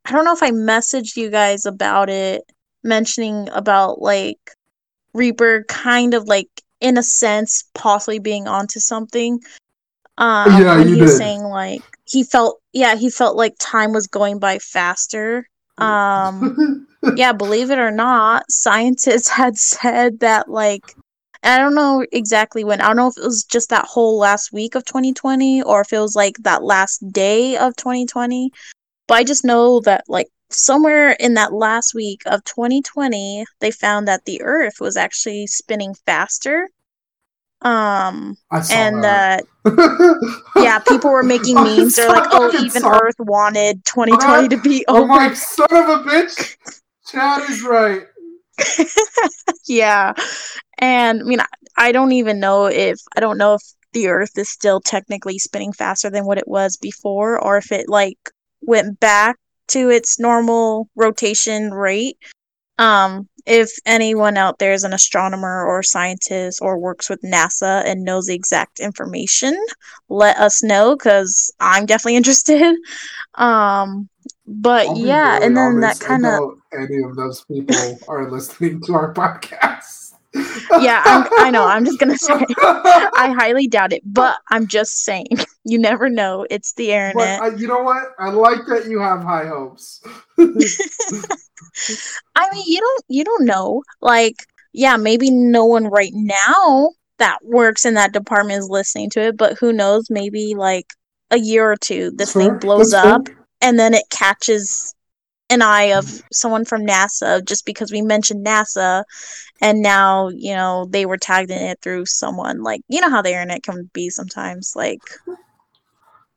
I don't know if I messaged you guys about it, mentioning about like Reaper kind of like in a sense possibly being onto something. Um Yeah, you he was did. saying like he felt yeah, he felt like time was going by faster. Um yeah, believe it or not, scientists had said that like I don't know exactly when. I don't know if it was just that whole last week of 2020 or if it was like that last day of 2020. But I just know that like somewhere in that last week of 2020, they found that the earth was actually spinning faster. Um and that. that yeah, people were making memes. They're like, "Oh, even Earth wanted 2020 to be over." I'm like, son of a bitch. Chad is right. yeah and i mean I, I don't even know if i don't know if the earth is still technically spinning faster than what it was before or if it like went back to its normal rotation rate um if anyone out there is an astronomer or scientist or works with nasa and knows the exact information let us know because i'm definitely interested um but I'll yeah and then honest, that kind of any of those people are listening to our podcast. yeah I'm, i know i'm just gonna say I highly doubt it, but I'm just saying. You never know. It's the But internet. You know what? I like that you have high hopes. I mean, you don't you don't know. Like, yeah, maybe no one right now that works in that department is listening to it, but who knows? Maybe like a year or two, this Sure, thing blows up, fair. and then it catches an eye of someone from NASA just because we mentioned NASA, and now you know they were tagged in it through someone. Like, you know how the internet can be sometimes. Like,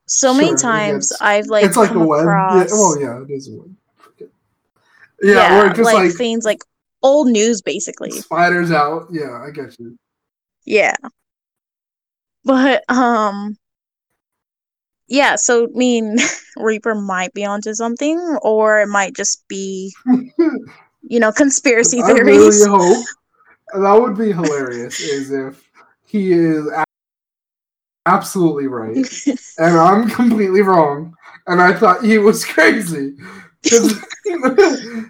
so Sure, many times I've like it's like a web. Oh, across. Yeah, well, yeah, it is a web. Yeah, yeah, it just like, like, things like old news basically spiders out. Yeah, I get you. yeah but um yeah so i mean reaper might be onto something or it might just be you know conspiracy I theories really hope that would be hilarious. is if he is absolutely right and I'm completely wrong, and I thought he was crazy.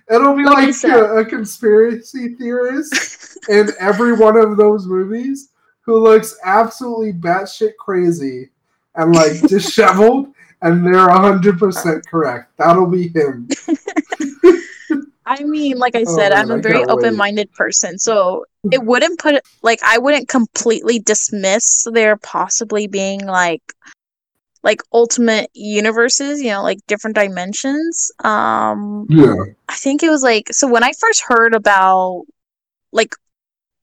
It'll be Like I like, said. a, a conspiracy theorist in every one of those movies who looks absolutely batshit crazy and like disheveled, and they're hundred percent correct. That'll be him. i mean like i Oh, said i'm man, a I very open-minded person so it wouldn't put like i wouldn't completely dismiss there possibly being like like ultimate universes you know like different dimensions um Yeah. I think it was like so when I first heard about like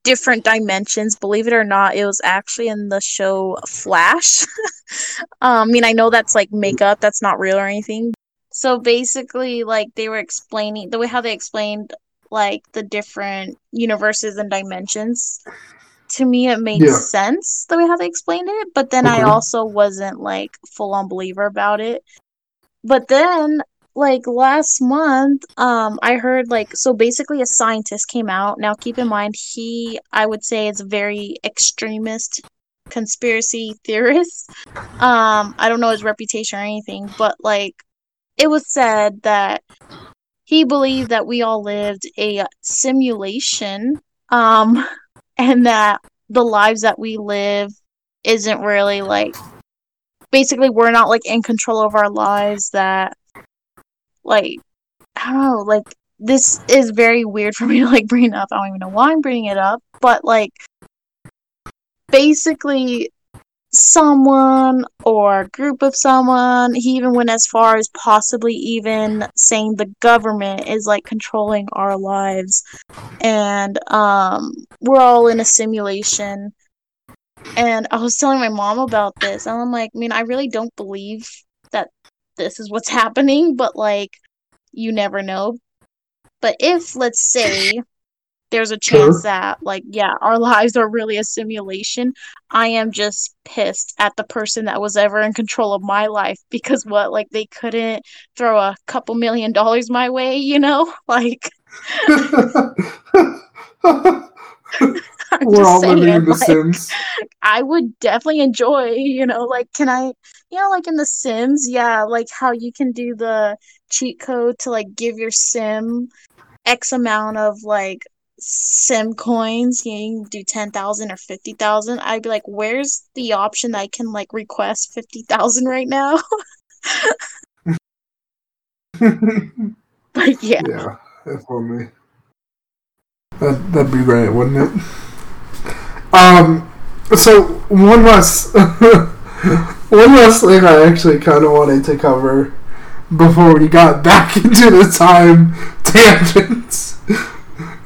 different dimensions, believe it or not, it was actually in the show Flash. um, I mean, I know that's like makeup, that's not real or anything. So basically, like they were explaining the way how they explained like the different universes and dimensions. To me, it made Yeah. sense the way how they explained it, but then I also wasn't like full on believer about it. But then like last month um i heard like so basically a scientist came out now keep in mind he i would say is a very extremist conspiracy theorist um i don't know his reputation or anything but like it was said that he believed that we all lived a simulation um and that the lives that we live isn't really like basically we're not like in control of our lives that like I don't know, like this is very weird for me to like bring up. I don't even know why I'm bringing it up, but like basically someone or group of someone. He even went as far as possibly even saying the government is like controlling our lives. And um we're all in a simulation. And i was telling my mom about this and i'm like i mean i really don't believe that this is what's happening but like you never know. But if let's say there's a chance that like yeah our lives are really a simulation. I am just pissed at the person that was ever in control of my life because what like they couldn't throw a couple million dollars my way you know? Like we're all living in the like, sims. I would definitely enjoy you know like can i you know like in the sims yeah like how you can do the cheat code to like give your sim x amount of like sim coins you can do 10,000 or 50,000 I'd be like where's the option that I can like request 50,000 right now? But yeah. Yeah if only that, that'd be great wouldn't it? Um so one last one last thing I actually kind of wanted to cover before we got back into the time tangents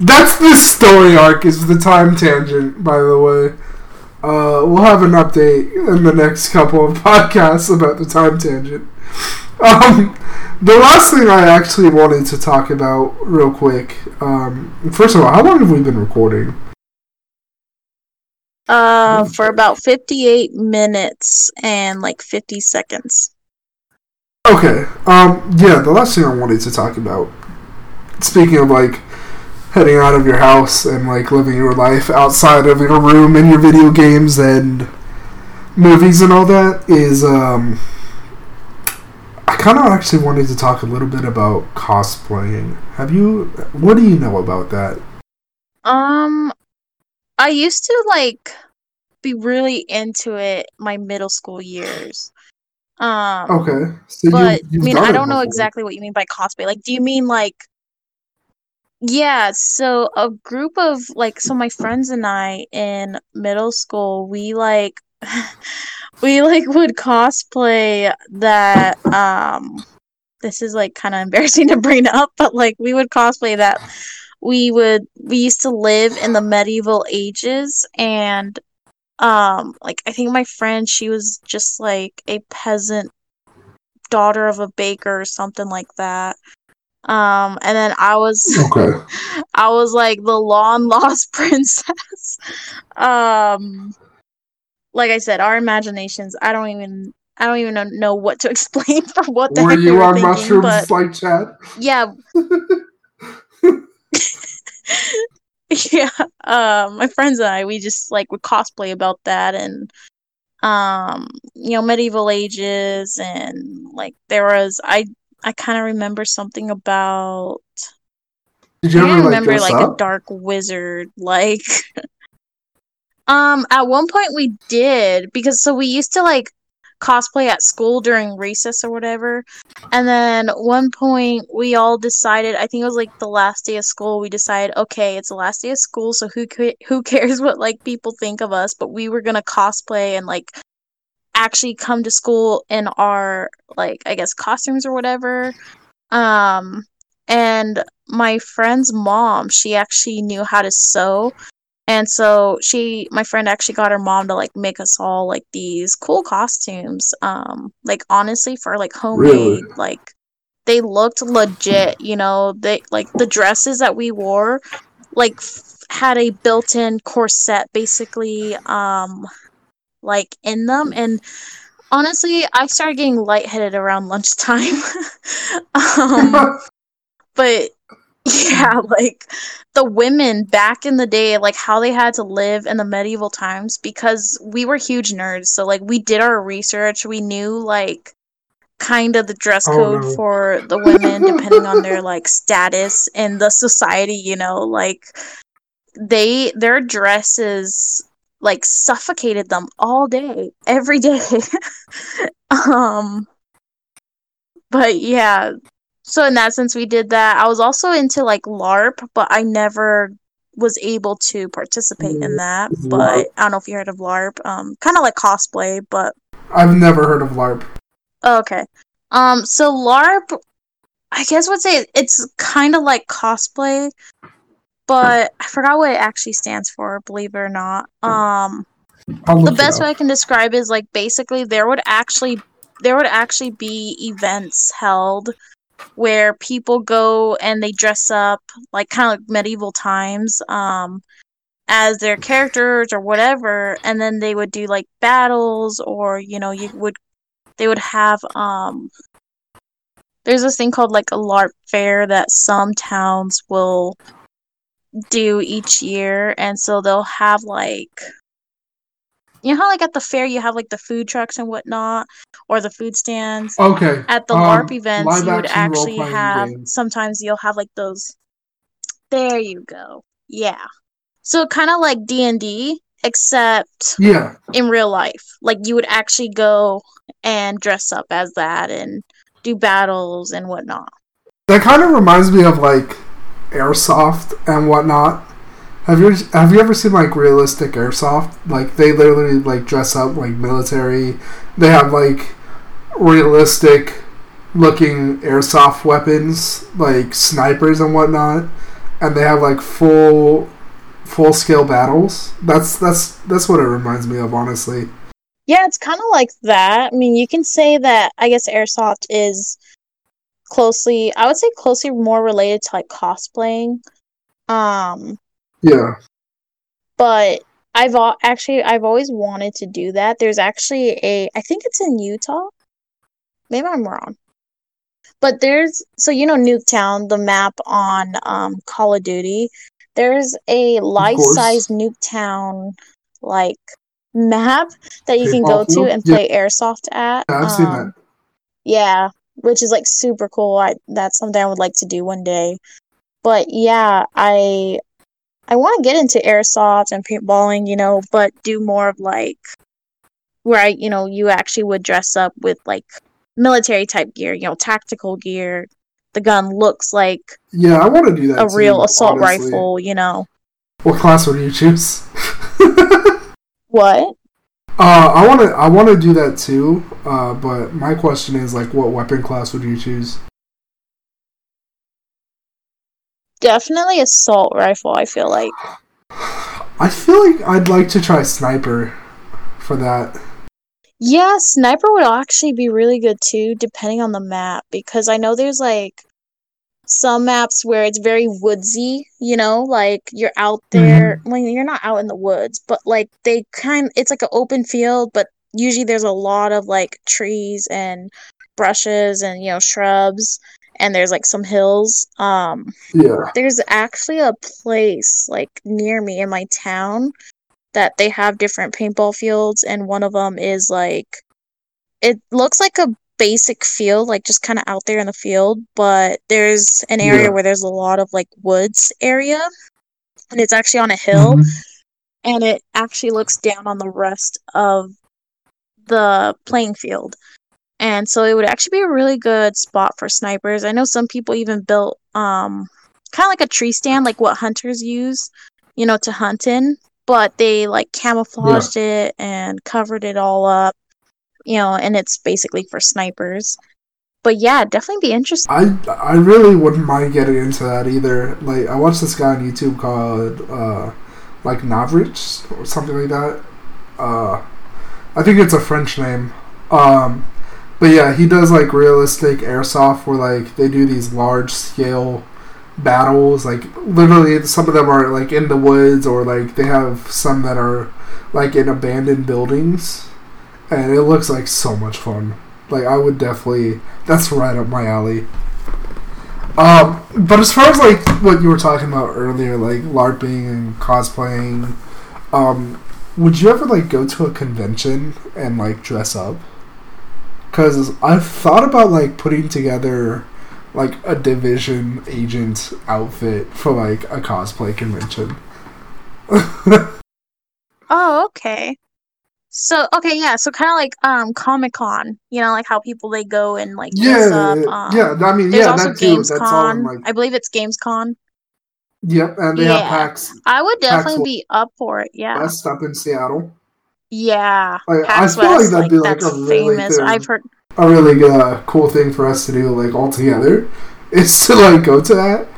that's the story arc is the time tangent, by the way. Uh, we'll have an update in the next couple of podcasts about the time tangent. Um, the last thing I actually wanted to talk about real quick. Um, first of all, how long have we been recording? Uh, for about fifty-eight minutes and like fifty seconds. Okay. Um. Yeah. The last thing I wanted to talk about. Speaking of like heading out of your house and like living your life outside of your room and your video games and movies and all that is um I kind of actually wanted to talk a little bit about cosplaying. Have you what do you know about that? Um I used to like be really into it my middle school years. Um Okay. So but you, I mean I don't know exactly what you mean by cosplay. Like do you mean like yeah, so a group of like so my friends and I in middle school, we like we like would cosplay that um this is like kind of embarrassing to bring up, but like we would cosplay that we would we used to live in the medieval ages and um like I think my friend she was just like a peasant daughter of a baker or something like that um, and then I was okay. I was like the long lost princess. um, like I said, our imaginations. I don't even I don't even know what to explain for what the were heck you were on thinking, mushrooms but, like Chad? Yeah. yeah. Um, my friends and I, we just like would cosplay about that and um, you know, medieval ages and like there was I I kind of remember something about. Did you I ever, remember like, like a dark wizard like. um, at one point we did because so we used to like cosplay at school during recess or whatever. And then one point we all decided, I think it was like the last day of school, we decided, okay, it's the last day of school, so who who cares what like people think of us, but we were going to cosplay and like actually come to school in our like I guess costumes or whatever. Um and my friend's mom, she actually knew how to sew. And so she my friend actually got her mom to like make us all like these cool costumes. Um like honestly for like homemade really? like they looked legit, you know, they like the dresses that we wore like f- had a built-in corset basically um like in them. And honestly i started getting lightheaded around lunchtime. Um, but yeah like the women back in the day like how they had to live in the medieval times because we were huge nerds. So like we did our research. We knew like kind of the dress oh, code oh, no. for the women depending on their like status in the society you know like they their dresses like suffocated them all day, every day. um but yeah. So in that sense we did that. I was also into like LARP, but I never was able to participate in that. But I don't know if you heard of LARP. Um kind of like cosplay, but I've never heard of LARP. okay. Um so LARP I guess would say it's kind of like cosplay, but I forgot what it actually stands for, believe it or not. Um the best way I can describe is like basically there would actually there would actually be events held where people go and they dress up like kind of like medieval times um as their characters or whatever and then they would do like battles or you know you would they would have um there's this thing called like a LARP fair that some towns will do each year and so they'll have like you know how like at the fair you have like the food trucks and whatnot or the food stands Okay. at the um, LARP events you would actually have games. sometimes you'll have like those there you go yeah so kind of like D&D except Yeah. in real life like you would actually go and dress up as that and do battles and whatnot That kind of reminds me of like airsoft and whatnot. Have you have you ever seen like realistic airsoft? Like they literally like dress up like military. They have like realistic looking airsoft weapons, like snipers and whatnot, and they have like full full scale battles. That's that's that's what it reminds me of, honestly. Yeah, it's kind of like that. I mean, you can say that I guess airsoft is closely, I would say closely more related to like cosplaying. Um, Yeah. but I've al- actually I've always wanted to do that. There's actually a I think it's in Utah. Maybe I'm wrong. But there's so you know Nuketown, the map on um Call of Duty. There's a life-size Nuketown like map that you can go to field? and Yeah. play airsoft at. Yeah, I've seen Um, that. yeah, which is like super cool. I that's something I would like to do one day. But yeah, I I want to get into airsoft and paintballing, you know, but do more of like where I, you know, you actually would dress up with like military type gear, you know, tactical gear. The gun looks like Yeah, I want to do that. a real assault honestly. rifle, you know. What class would you choose? What? Uh, I want to I want to do that too. Uh, but my question is like, what weapon class would you choose? Definitely assault rifle, I feel like. I feel like I'd like to try sniper for that. Yeah, sniper would actually be really good too, depending on the map, because I know there's like some maps where it's very woodsy, you know, like you're out there, well, you're not out in the woods, but like they kind it's like an open field, but usually there's a lot of like trees and brushes and you know shrubs and there's like some hills. Um Yeah. there's actually a place like near me in my town that they have different paintball fields and one of them is like it looks like a basic field like just kind of out there in the field but there's an area Yeah. where there's a lot of like woods area and it's actually on a hill Mhm. and it actually looks down on the rest of the playing field. And so it would actually be a really good spot for snipers. I know some people even built um kind of like a tree stand like what hunters use, you know, to hunt in, but they like camouflaged it and covered it all up, you know, and it's basically for snipers. But yeah, definitely be interesting. I I really wouldn't mind getting into that either. Like I watched this guy on YouTube called uh like Novritsch or something like that. Uh I think it's a French name. Um but yeah, he does like realistic airsoft where like they do these large scale battles like literally some of them are like in the woods or like they have some that are like in abandoned buildings and it looks like so much fun. Like I would definitely that's right up my alley. Um, but as far as like what you were talking about earlier, like LARPing and cosplaying, um, would you ever like go to a convention and like dress up? Because I've thought about like putting together like a division agent outfit for like a cosplay convention. Oh, okay. So okay, yeah. So kind of like um Comic Con, you know, like how people they go and like dress Yeah, up. Um, yeah. I mean, there's yeah, also that too. That's all in like. I believe it's Gamescom. Yep, and they have Yeah, PAX I would definitely PAX be up for it. Yeah, West up in Seattle. yeah. Like, I feel like that'd like be like that's a really famous. thing, I've heard. a really uh, cool thing for us to do, like all together, is to like go to that.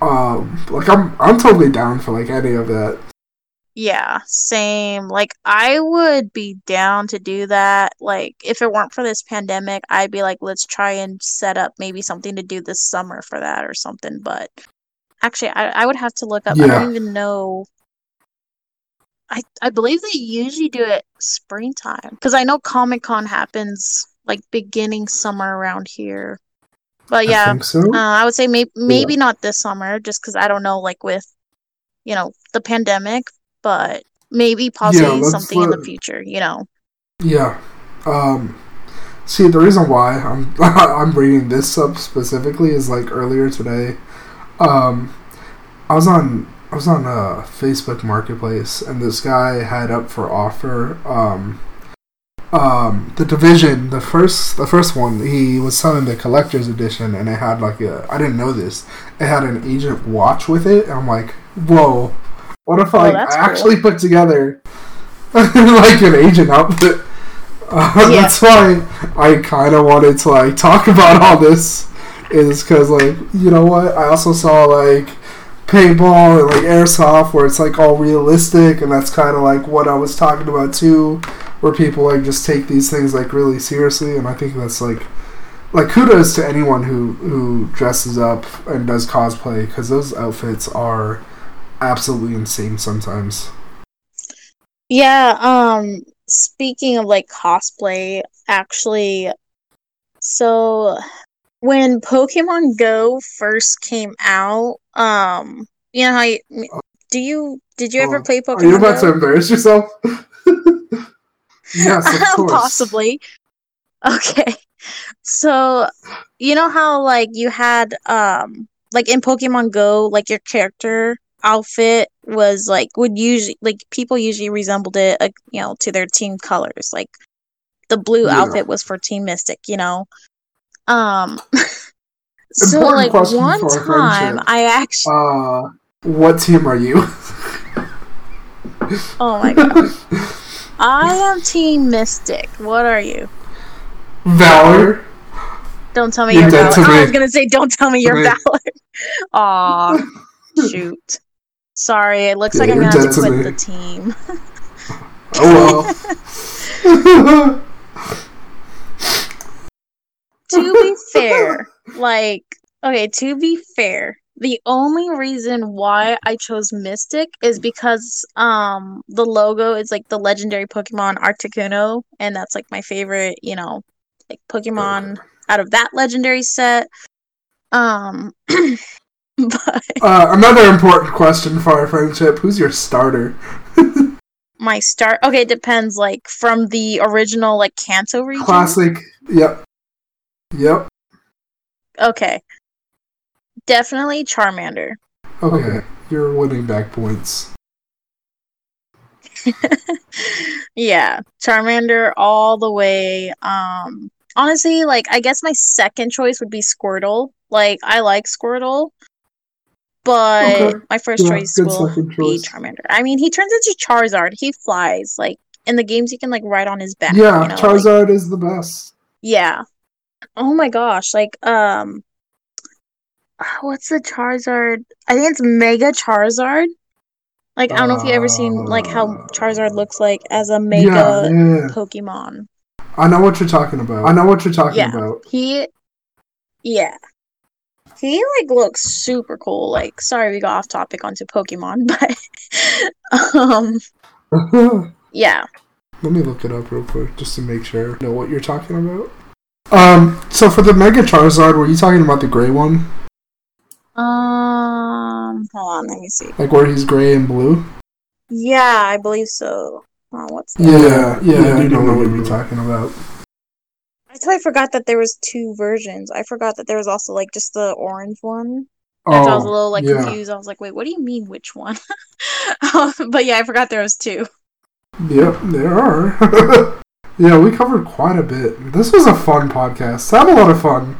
Um, like I'm, I'm totally down for like any of that. Yeah, same. Like I would be down to do that. Like if it weren't for this pandemic, I'd be like, let's try and set up maybe something to do this summer for that or something. But actually, I, I would have to look up. I don't even know. I I believe they usually do it springtime because I know Comic Con happens like beginning summer around here. But I yeah, think so. uh, I would say maybe maybe not this summer, just because I don't know, like with you know the pandemic, but maybe possibly let's something in the future. You know. Yeah. Um see the reason why I'm I'm bringing this up specifically is like earlier today. Um I was on I was on a Facebook marketplace and this guy had up for offer um um the division the first the first one he was selling the collector's edition and it had like a I didn't know this it had an agent watch with it and I'm like whoa what if Oh, like I cool. actually put together like an agent outfit uh, Yeah. that's why I kind of wanted to like talk about all this is because like you know what I also saw like paintball and like airsoft where it's like all realistic and that's kind of like what I was talking about too where people like just take these things like really seriously and I think that's like like kudos to anyone who who dresses up and does cosplay because those outfits are absolutely insane sometimes. Yeah, um speaking of like cosplay, actually so when Pokemon Go first came out, um you know how you, do you did you ever Oh, play are Pokemon you about to embarrass yourself? Yes of course. Possibly. Okay. So, you know how like you had um like in Pokemon Go, like your character outfit was like would usually like people usually resembled it like, you know to their team colors. Like the blue Yeah. outfit was for Team Mystic, you know. Um so Important like one time. I actually uh what team are you oh my god. I am Team Mystic. What are you? valor Don't tell me You're you're Valor. to I was gonna say, don't tell me you're me. Valor. Aw, shoot. Sorry, it looks Yeah, like I'm gonna have to quit me. the team. oh well. to be fair, like, okay, to be fair, the only reason why I chose Mystic is because um the logo is like the legendary Pokemon Articuno, and that's like my favorite, you know, like Pokemon out of that legendary set. Um, but uh, another important question for our friendship. Who's your starter? My start okay it depends like from the original like kanto region? Classic yep. Yep. Okay. Definitely charmander. Okay you're winning back points. Yeah charmander all the way um honestly like i guess my second choice would be squirtle. Like i like squirtle but Okay. my first Yeah, choice will be choice. charmander i mean he turns into charizard he flies like in the games you can like ride on his back yeah you know, like- charizard is the best Yeah. Oh my gosh, like um what's the Charizard? I think it's Mega Charizard. Like I don't know if you ever seen like how Charizard looks like as a mega yeah, yeah. Pokemon. I know what you're talking about. I know what you're talking Yeah. about. He Yeah. He like looks super cool. Like sorry we got off topic onto Pokemon, but um yeah. Let me look it up real quick just to make sure I know what you're talking about. Um, so for the Mega Charizard, were you talking about the gray one? Um hold on, let me see. Like where he's gray and blue? Yeah, I believe so. Oh, what's that? Yeah, yeah, I do know what you're talking about. I totally forgot that there was two versions. I forgot that there was also like just the orange one. Oh, That's why I was a little like yeah. confused. I was like, wait, what do you mean which one? Um, but yeah, I forgot there was two. Yep, there are. yeah, we covered quite a bit. This was a fun podcast. I had a lot of fun.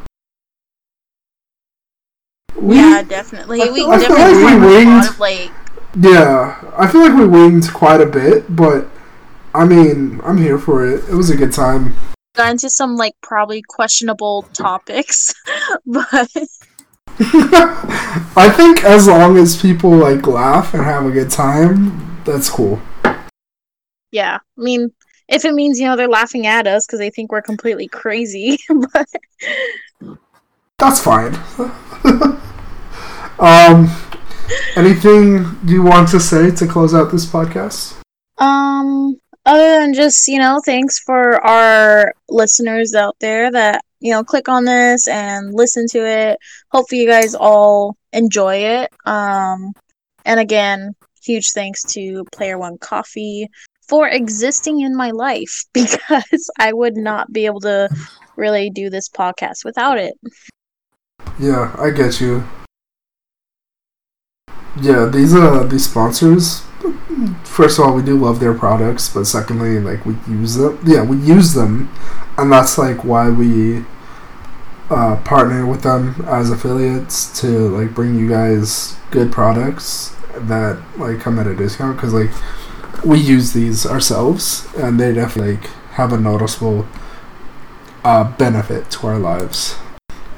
We, yeah, definitely. We I definitely like we winged. Of, like, yeah, I feel like we winged quite a bit, but I mean, I'm here for it. It was a good time. Got into some like probably questionable topics, but I think as long as people like laugh and have a good time, that's cool. Yeah, I mean, if it means you know they're laughing at us because they think we're completely crazy, but that's fine. um, anything you want to say to close out this podcast? Um, other than just you know thanks for our listeners out there that you know click on this and listen to it. Hopefully you guys all enjoy it. Um and again huge thanks to player one coffee for existing in my life because i would not be able to really do this podcast without it. Yeah i get you yeah these uh these sponsors first of all, we do love their products, but secondly, like we use them. Yeah, we use them, and that's like why we uh, partner with them as affiliates to like bring you guys good products that like come at a discount because like we use these ourselves, and they definitely like, have a noticeable uh, benefit to our lives.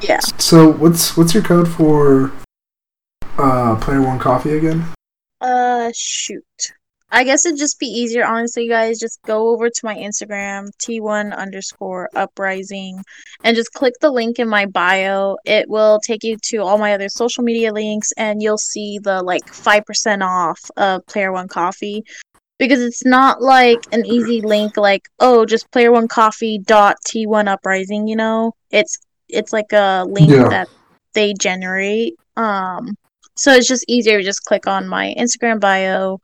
Yeah. So what's what's your code for uh, Player One Coffee again? Uh, shoot. I guess it'd just be easier, honestly, you guys. Just go over to my Instagram, T1 underscore uprising, and just click the link in my bio. It will take you to all my other social media links, and you'll see the like 5% off of Player One Coffee. Because it's not like an easy link, like, oh, just Player One Coffee dot T1 uprising, you know? It's it's like a link yeah. that they generate. Um so it's just easier to just click on my Instagram bio,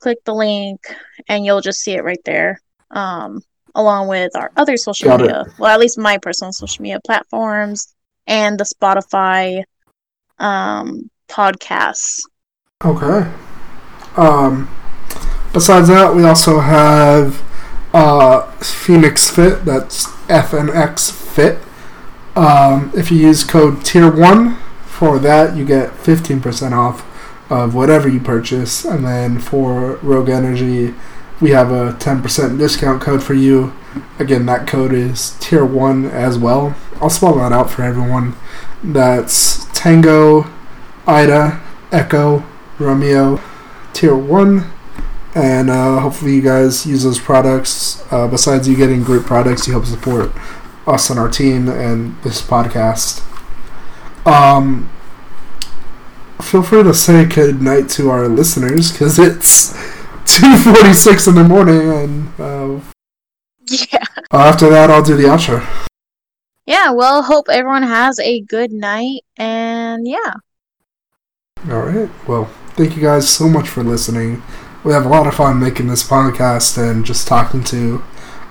click the link, and you'll just see it right there. Um, along with our other social Got media, it. well, at least my personal social media platforms and the Spotify um, podcasts. Okay. Um, besides that, we also have uh, Phoenix Fit. That's FNX Fit. Um, if you use code Tier One for that, you get 15% off of whatever you purchase. And then for Rogue Energy, we have a 10% discount code for you. Again, that code is tier 1 as well. I'll spell that out for everyone. That's Tango, Ida, Echo, Romeo, tier 1. And uh, hopefully, you guys use those products. Uh, besides you getting great products, you help support us and our team and this podcast. Um, feel free to say good night to our listeners because it's two forty six in the morning, and uh, yeah. After that, I'll do the outro. Yeah. Well, hope everyone has a good night, and yeah. All right. Well, thank you guys so much for listening. We have a lot of fun making this podcast and just talking to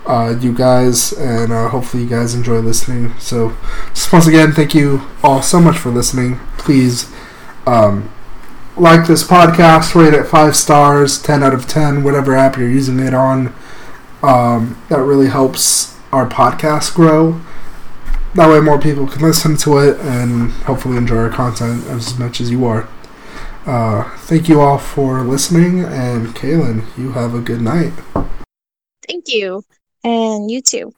uh, you guys, and uh, hopefully you guys enjoy listening. So, once again, thank you all so much for listening. Please um, like this podcast, rate it five stars, 10 out of 10, whatever app you're using it on. Um, that really helps our podcast grow. That way, more people can listen to it and hopefully enjoy our content as much as you are. Uh, thank you all for listening, and Kaylin, you have a good night. Thank you. And you too.